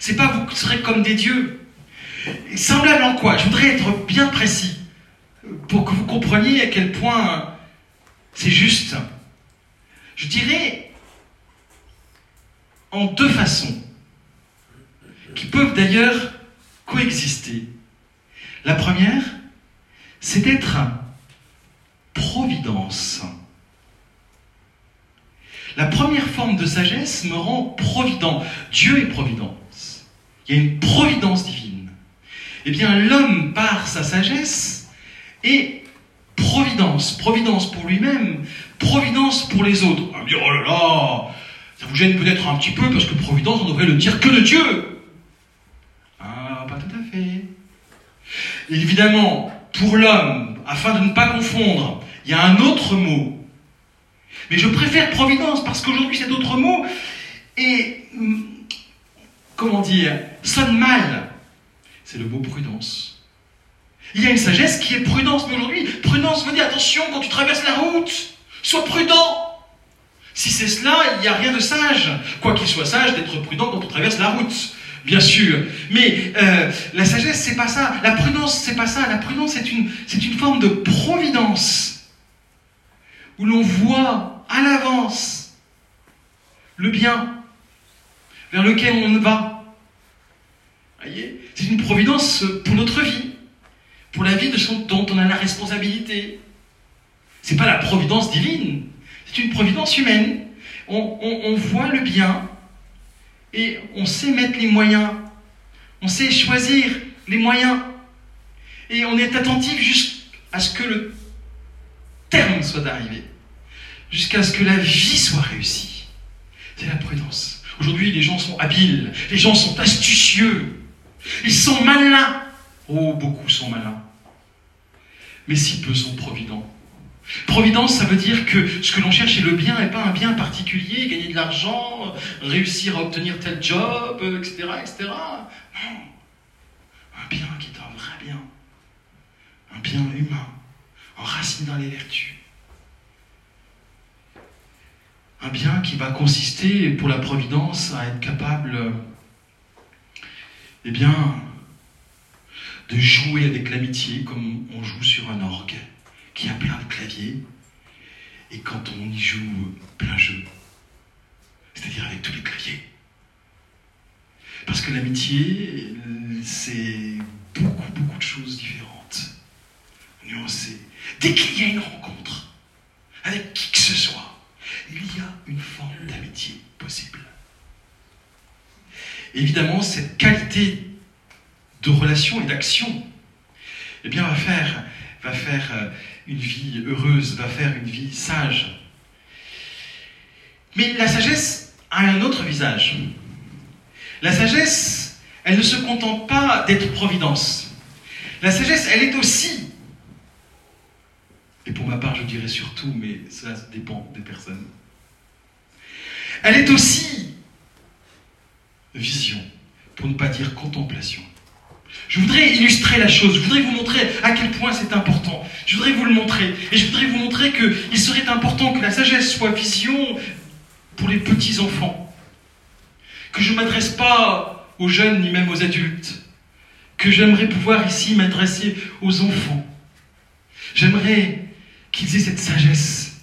C'est pas vous serez comme des dieux. Semblable en quoi? Je voudrais être bien précis pour que vous compreniez à quel point c'est juste. Je dirais en deux façons, qui peuvent d'ailleurs coexister. La première, c'est d'être providence. La première forme de sagesse me rend provident. Dieu est providence. Il y a une providence divine. Eh bien, l'homme, par sa sagesse, est providence. Providence pour lui-même, providence pour les autres. On va dire, oh là là, ça vous gêne peut-être un petit peu parce que providence, on devrait le dire que de Dieu. Ah, pas tout à fait. évidemment, pour l'homme, afin de ne pas confondre, il y a un autre mot mais je préfère providence parce qu'aujourd'hui cet autre mot est, hum, comment dire, sonne mal. C'est le mot prudence. Il y a une sagesse qui est prudence, mais aujourd'hui, prudence veut dire attention quand tu traverses la route, sois prudent. Si c'est cela, il n'y a rien de sage. Quoi qu'il soit sage d'être prudent quand on traverse la route, bien sûr. Mais euh, la sagesse, c'est pas ça. La prudence, c'est pas ça. La prudence, c'est une, c'est une forme de providence où l'on voit à l'avance le bien vers lequel on va. Voyez C'est une providence pour notre vie, pour la vie de son, dont on a la responsabilité. C'est pas la providence divine, c'est une providence humaine. On, on voit le bien et on sait mettre les moyens. On sait choisir les moyens. Et on est attentif jusqu'à ce que le terme soit arrivé. Jusqu'à ce que la vie soit réussie. C'est la prudence. Aujourd'hui, les gens sont habiles, les gens sont astucieux, ils sont malins. Oh, beaucoup sont malins. Mais si peu sont providents. Providence, ça veut dire que ce que l'on cherche est le bien et pas un bien particulier, gagner de l'argent, réussir à obtenir tel job, etc., etc. Non. Un bien qui est un vrai bien. Un bien humain, enraciné dans les vertus. Un bien qui va consister pour la Providence à être capable, eh bien, de jouer avec l'amitié comme on joue sur un orgue qui a plein de claviers, et quand on y joue plein jeu, c'est-à-dire avec tous les claviers. Parce que l'amitié, c'est beaucoup, beaucoup de choses différentes, nuancées. Dès qu'il y a une rencontre, avec qui que ce soit, il y a une forme d'amitié possible. Évidemment, cette qualité de relation et d'action, eh bien, va faire, va faire euh, une vie heureuse, va faire une vie sage. Mais la sagesse a un autre visage. La sagesse, elle ne se contente pas d'être providence. La sagesse, elle est aussi, et pour ma part je dirais surtout, mais ça dépend des personnes, elle est aussi vision, pour ne pas dire contemplation. Je voudrais illustrer la chose, je voudrais vous montrer à quel point c'est important. Je voudrais vous le montrer. Et je voudrais vous montrer qu'il serait important que la sagesse soit vision pour les petits-enfants. Que je ne m'adresse pas aux jeunes ni même aux adultes. Que j'aimerais pouvoir ici m'adresser aux enfants. J'aimerais qu'ils aient cette sagesse.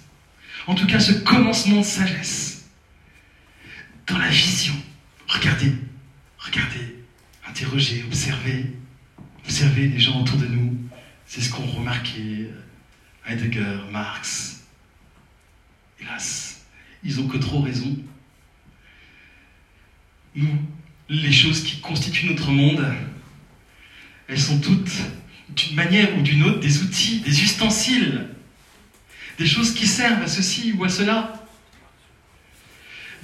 En tout cas, ce commencement de sagesse. Dans la vision. Regardez, regardez interroger, observer, observer les gens autour de nous. C'est ce qu'ont remarqué Heidegger, Marx. Hélas, ils ont que trop raison. Nous, les choses qui constituent notre monde, elles sont toutes, d'une manière ou d'une autre, des outils, des ustensiles, des choses qui servent à ceci ou à cela,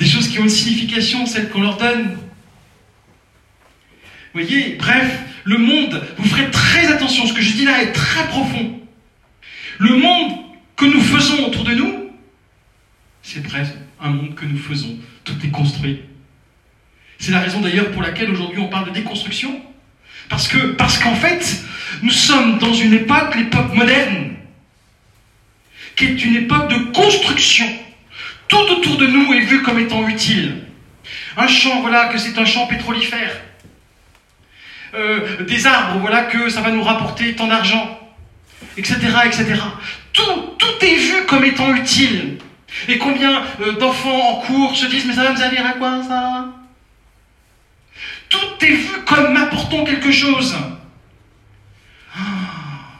des choses qui ont une signification, celle qu'on leur donne, vous voyez Bref, le monde, vous ferez très attention, ce que je dis là est très profond. Le monde que nous faisons autour de nous, c'est bref un monde que nous faisons. Tout est construit. C'est la raison d'ailleurs pour laquelle aujourd'hui on parle de déconstruction. Parce que, parce qu'en fait, nous sommes dans une époque, l'époque moderne, qui est une époque de construction. Tout autour de nous est vu comme étant utile. Un champ, voilà, que c'est un champ pétrolifère. Euh, des arbres, voilà que ça va nous rapporter tant d'argent, etc., etc. Tout, tout est vu comme étant utile. Et combien euh, d'enfants en cours se disent mais ça va me servir à quoi ça? Tout est vu comme m'apportant quelque chose. Ah,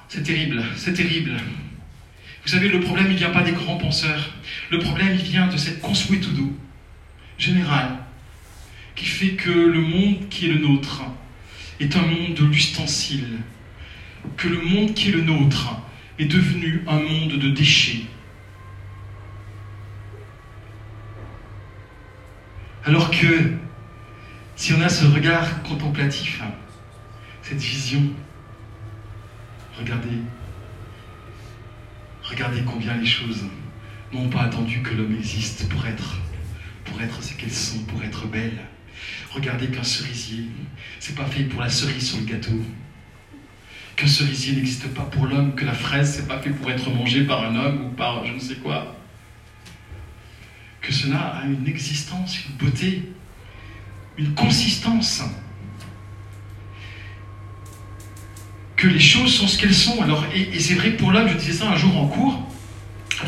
c'est terrible, c'est terrible. Vous savez, le problème, il ne vient pas des grands penseurs. Le problème, il vient de cette consuétudo générale qui fait que le monde qui est le nôtre est un monde de l'ustensile, que le monde qui est le nôtre est devenu un monde de déchets. Alors que si on a ce regard contemplatif, cette vision, regardez, regardez combien les choses n'ont pas attendu que l'homme existe pour être, pour être ce qu'elles sont, pour être belles. Regardez qu'un cerisier, c'est pas fait pour la cerise sur le gâteau. Qu'un cerisier n'existe pas pour l'homme, que la fraise, c'est pas fait pour être mangée par un homme ou par je ne sais quoi. Que cela a une existence, une beauté, une consistance. Que les choses sont ce qu'elles sont. Alors, et, c'est vrai pour l'homme, je disais ça un jour en cours,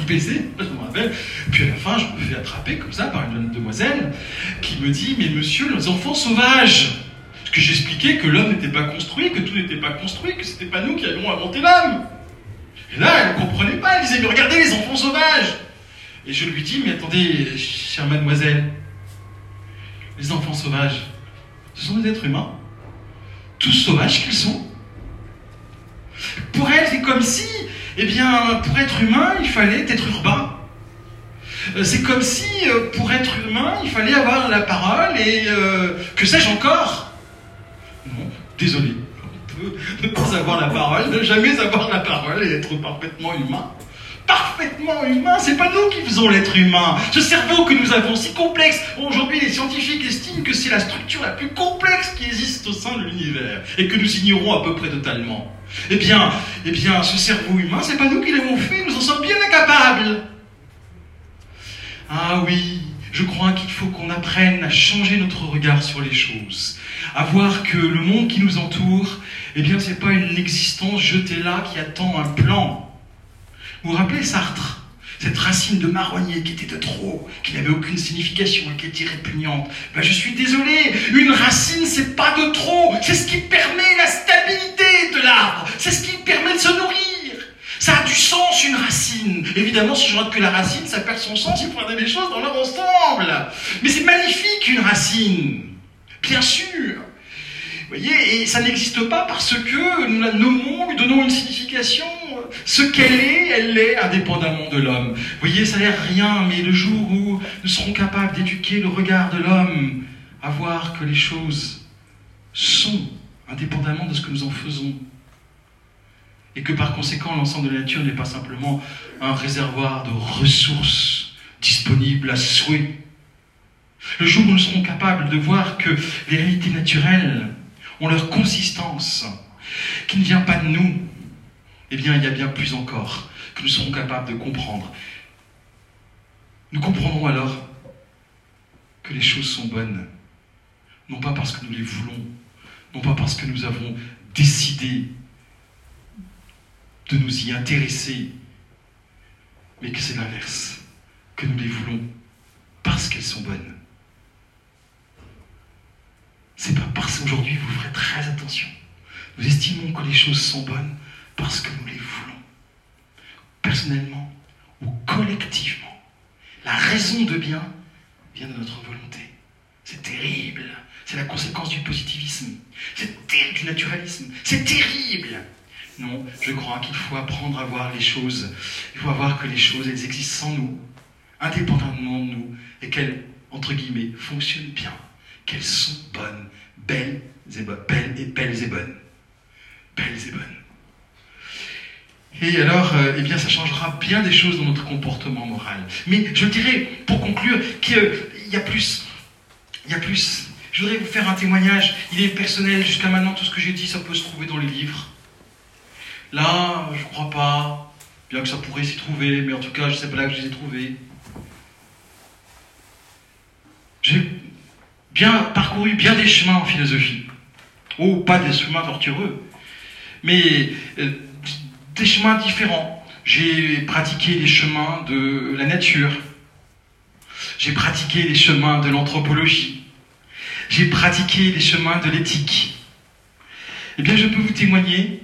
baiser, je me rappelle. Puis à la fin, je me fais attraper comme ça par une demoiselle qui me dit Mais monsieur, les enfants sauvages, que j'expliquais que l'homme n'était pas construit, que tout n'était pas construit, que c'était pas nous qui avions inventé l'homme. Et là, elle ne comprenait pas, elle disait, mais regardez les enfants sauvages Et je lui dis, mais attendez, chère mademoiselle, les enfants sauvages, ce sont des êtres humains, tous sauvages qu'ils sont. Pour elle, c'est comme si, eh bien, pour être humain, il fallait être urbain. Euh, c'est comme si, euh, pour être humain, il fallait avoir la parole et euh, que sais-je encore? Non, désolé. Ne pas avoir la parole, ne jamais avoir la parole et être parfaitement humain. Parfaitement humain, c'est pas nous qui faisons l'être humain. Ce cerveau que nous avons si complexe, aujourd'hui les scientifiques estiment que c'est la structure la plus complexe qui existe au sein de l'univers et que nous ignorons à peu près totalement. Eh bien, eh bien, ce cerveau humain, c'est pas nous qui l'avons fait, nous en sommes bien incapables. Ah oui, je crois qu'il faut qu'on apprenne à changer notre regard sur les choses, à voir que le monde qui nous entoure, eh bien, c'est pas une existence jetée là qui attend un plan. Vous vous rappelez Sartre cette racine de marronnier qui était de trop, qui n'avait aucune signification et qui était répugnante. Ben, je suis désolé, une racine, c'est pas de trop, c'est ce qui permet la stabilité de l'arbre, c'est ce qui permet de se nourrir. Ça a du sens, une racine. Évidemment, si je regarde que la racine, ça perd son sens, il faut regarder les choses dans leur ensemble. Mais c'est magnifique, une racine. Bien sûr. Vous voyez, et ça n'existe pas parce que nous la nommons, lui donnons une signification. Ce qu'elle est, elle l'est indépendamment de l'homme. Vous voyez, ça n'a l'air rien, mais le jour où nous serons capables d'éduquer le regard de l'homme, à voir que les choses sont indépendamment de ce que nous en faisons, et que par conséquent l'ensemble de la nature n'est pas simplement un réservoir de ressources disponibles à souhait. Le jour où nous serons capables de voir que les réalités naturelles ont leur consistance, qui ne vient pas de nous, eh bien il y a bien plus encore que nous serons capables de comprendre. Nous comprendrons alors que les choses sont bonnes, non pas parce que nous les voulons, non pas parce que nous avons décidé de nous y intéresser, mais que c'est l'inverse, que nous les voulons parce qu'elles sont bonnes. C'est pas parce qu'aujourd'hui vous ferez très attention. Nous estimons que les choses sont bonnes parce que nous les voulons. Personnellement ou collectivement. La raison de bien vient de notre volonté. C'est terrible. C'est la conséquence du positivisme. C'est terrible du naturalisme. C'est terrible. Non, je crois qu'il faut apprendre à voir les choses. Il faut voir que les choses, elles existent sans nous, indépendamment de nous, et qu'elles, entre guillemets, fonctionnent bien, qu'elles sont bonnes, belles et bonnes, belles et, belles et bonnes. Belles et bonnes. Et alors, euh, eh bien, ça changera bien des choses dans notre comportement moral. Mais je dirais, pour conclure, qu'il y a plus. Il y a plus. Je voudrais vous faire un témoignage. Il est personnel. Jusqu'à maintenant, tout ce que j'ai dit, ça peut se trouver dans les livres. Là, je crois pas. Bien que ça pourrait s'y trouver, mais en tout cas, je sais pas là que je les ai trouvés. J'ai bien parcouru bien des chemins en philosophie. Oh, pas des chemins tortureux, mais euh, des chemins différents. J'ai pratiqué les chemins de la nature. J'ai pratiqué les chemins de l'anthropologie. J'ai pratiqué les chemins de l'éthique. Eh bien, je peux vous témoigner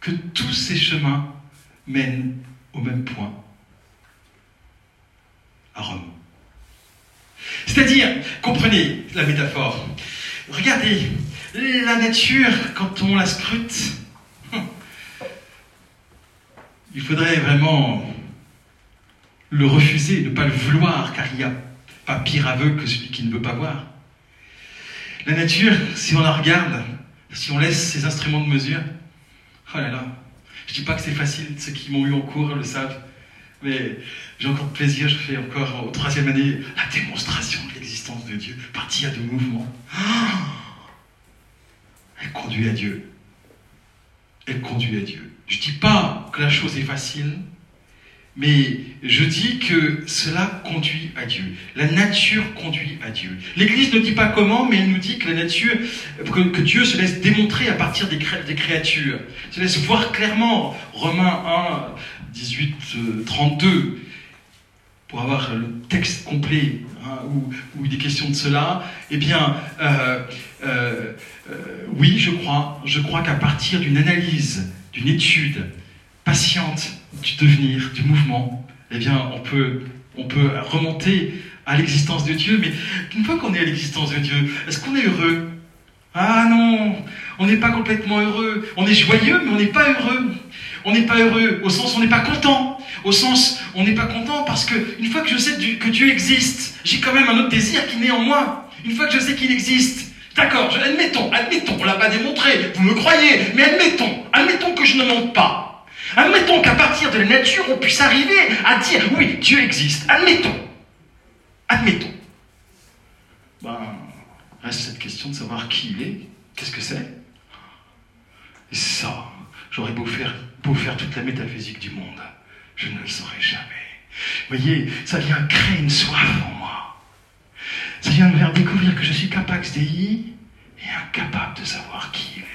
que tous ces chemins mènent au même point, à Rome. C'est-à-dire, comprenez la métaphore, regardez, la nature, quand on la scrute, il faudrait vraiment le refuser, ne pas le vouloir, car il n'y a pas pire aveugle que celui qui ne veut pas voir. La nature, si on la regarde, si on laisse ses instruments de mesure, Oh là là, je dis pas que c'est facile, ceux qui m'ont eu en cours le savent, mais j'ai encore de plaisir, je fais encore au troisième année la démonstration de l'existence de Dieu, partie à deux mouvements. Elle conduit à Dieu. Elle conduit à Dieu. Je dis pas que la chose est facile, mais je dis que cela conduit à Dieu. La nature conduit à Dieu. L'Église ne dit pas comment, mais elle nous dit que la nature, que, Dieu se laisse démontrer à partir des, des, créatures, se laisse voir clairement. Romains 1, 18, 32. pour avoir le texte complet, hein, où, où, il est question de cela, eh bien, euh, euh, euh, oui, je crois, je crois qu'à partir d'une analyse, d'une étude patiente du devenir, du mouvement, eh bien, on peut, on peut remonter à l'existence de Dieu. Mais une fois qu'on est à l'existence de Dieu, est-ce qu'on est heureux? Ah non, on n'est pas complètement heureux. On est joyeux, mais on n'est pas heureux. On n'est pas heureux au sens on n'est pas content. Au sens on n'est pas content parce que une fois que je sais que Dieu existe, j'ai quand même un autre désir qui naît en moi. Une fois que je sais qu'il existe, d'accord, admettons, admettons, on l'a pas démontré, vous me croyez, mais admettons, admettons que je ne monte pas. Admettons qu'à partir de la nature, on puisse arriver à dire oui, Dieu existe. Admettons. Admettons. Ben, reste cette question de savoir qui il est, qu'est-ce que c'est. Et ça, j'aurais beau faire, beau faire toute la métaphysique du monde, je ne le saurais jamais. Vous voyez, ça vient créer une soif en moi. Ça vient me faire découvrir que je suis capax Dei et incapable de savoir qui il est.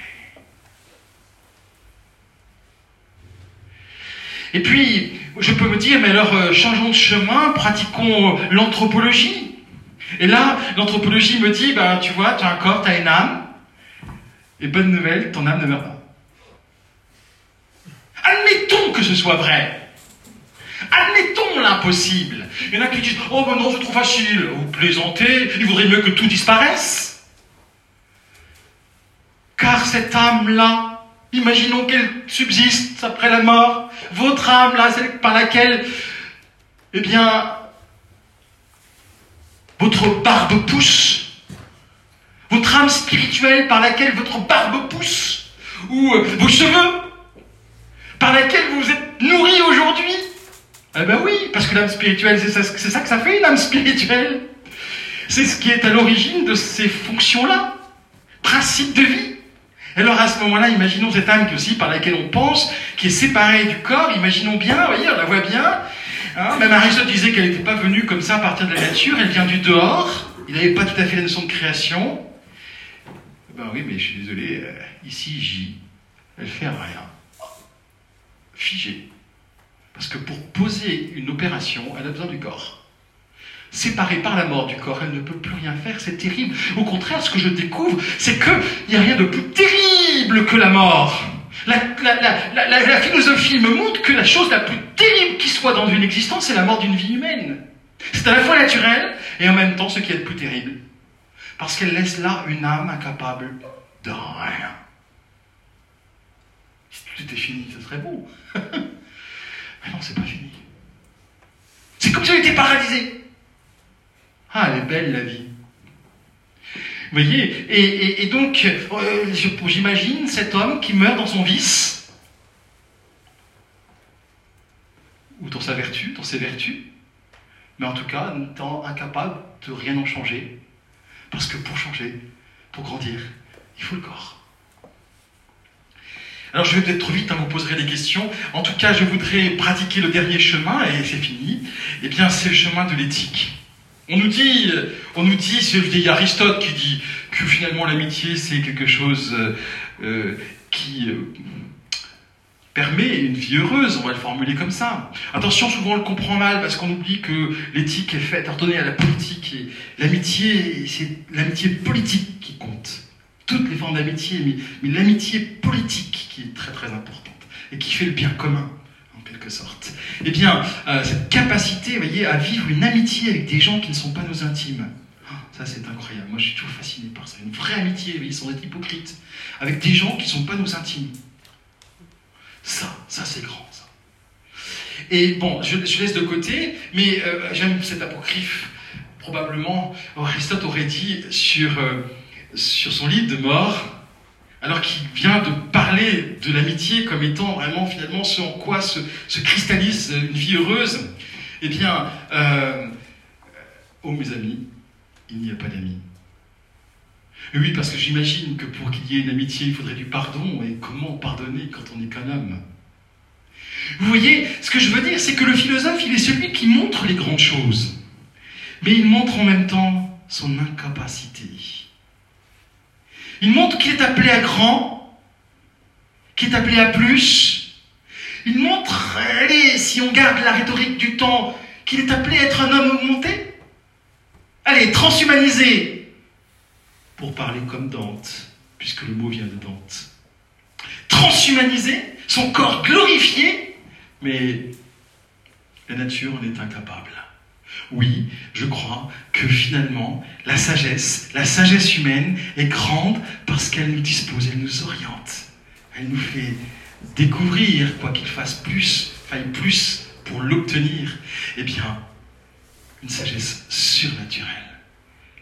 Et puis, je peux me dire, mais alors, euh, changeons de chemin, pratiquons l'anthropologie. Et là, l'anthropologie me dit, ben, tu vois, tu as un corps, tu as une âme. Et bonne nouvelle, ton âme ne meurt pas. Admettons que ce soit vrai. Admettons l'impossible. Il y en a qui disent Oh, ben non, c'est trop facile. Vous plaisantez, il vaudrait mieux que tout disparaisse. Car cette âme-là, imaginons qu'elle subsiste après la mort. Votre âme-là, celle par laquelle, eh bien, votre barbe pousse. Votre âme spirituelle par laquelle votre barbe pousse. Ou euh, vos cheveux par laquelle vous êtes nourri Eh ben oui, parce que l'âme spirituelle, c'est ça, que ça fait une âme spirituelle. C'est ce qui est à l'origine de ces fonctions-là, principe de vie. Alors à ce moment-là, imaginons cette âme aussi par laquelle on pense, qui est séparée du corps, imaginons bien, vous voyez, on la voit bien. Hein, même Aristote disait qu'elle n'était pas venue comme ça à partir de la nature, elle vient du dehors, il n'avait pas tout à fait la notion de création. Ben oui, mais je suis désolé, euh, ici, J, elle fait rien figée. Parce que pour poser une opération, elle a besoin du corps. Séparée par la mort du corps, elle ne peut plus rien faire, c'est terrible. Au contraire, ce que je découvre, c'est qu'il n'y a rien de plus terrible que la mort. La, philosophie me montre que la chose la plus terrible qui soit dans une existence, c'est la mort d'une vie humaine. C'est à la fois naturel et en même temps ce qui est le plus terrible. Parce qu'elle laisse là une âme incapable de rien. Si tout était fini, ce serait beau. Mais non, c'est pas fini. C'est comme si elle était paralysée. Ah, elle est belle la vie. Vous voyez et, donc, euh, j'imagine cet homme qui meurt dans son vice, ou dans sa vertu, dans ses vertus, mais en tout cas, étant incapable de rien en changer. Parce que pour changer, pour grandir, il faut le corps. Alors je vais peut-être trop vite, hein, vous poserez des questions. En tout cas, je voudrais pratiquer le dernier chemin, et c'est fini. Eh bien, c'est le chemin de l'éthique. On nous dit, on nous dit, c'est vieil Aristote qui dit que finalement l'amitié c'est quelque chose euh, euh, qui euh, permet une vie heureuse, on va le formuler comme ça. Attention, souvent on le comprend mal parce qu'on oublie que l'éthique est faite ordonnée à la politique et l'amitié, c'est l'amitié politique qui compte toutes les formes d'amitié, mais, l'amitié politique qui est très très importante et qui fait le bien commun, en quelque sorte. Eh bien, euh, cette capacité, vous voyez, à vivre une amitié avec des gens qui ne sont pas nos intimes, ah, ça c'est incroyable. Moi je suis toujours fasciné par ça. Une vraie amitié, voyez, sans être hypocrite, avec des gens qui ne sont pas nos intimes. Ça, ça c'est grand, ça. Et bon, je, laisse de côté, mais euh, j'aime cet apocryphe. Probablement, Aristote aurait dit sur. Euh, sur son lit de mort, alors qu'il vient de parler de l'amitié comme étant vraiment finalement ce en quoi se, cristallise une vie heureuse, eh bien, euh, oh mes amis, il n'y a pas d'amis. Oui, parce que j'imagine que pour qu'il y ait une amitié, il faudrait du pardon, et comment pardonner quand on n'est qu'un homme? Vous voyez, ce que je veux dire, c'est que le philosophe, il est celui qui montre les grandes choses, mais il montre en même temps son incapacité. Il montre qu'il est appelé à grand, qu'il est appelé à plus. Il montre, allez, si on garde la rhétorique du temps, qu'il est appelé à être un homme augmenté Allez, transhumanisé Pour parler comme Dante, puisque le mot vient de Dante. Transhumanisé, son corps glorifié, mais la nature en est incapable. Oui, je crois que finalement, la sagesse, la sagesse humaine est grande parce qu'elle nous dispose, elle nous oriente. Elle nous fait découvrir, quoi qu'il fasse plus, faille plus pour l'obtenir. Eh bien, une sagesse surnaturelle,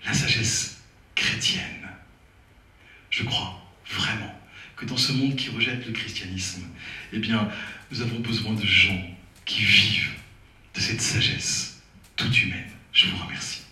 la sagesse chrétienne. Je crois vraiment que dans ce monde qui rejette le christianisme, eh bien, nous avons besoin de gens qui vivent de cette sagesse toute humaine. Je vous remercie.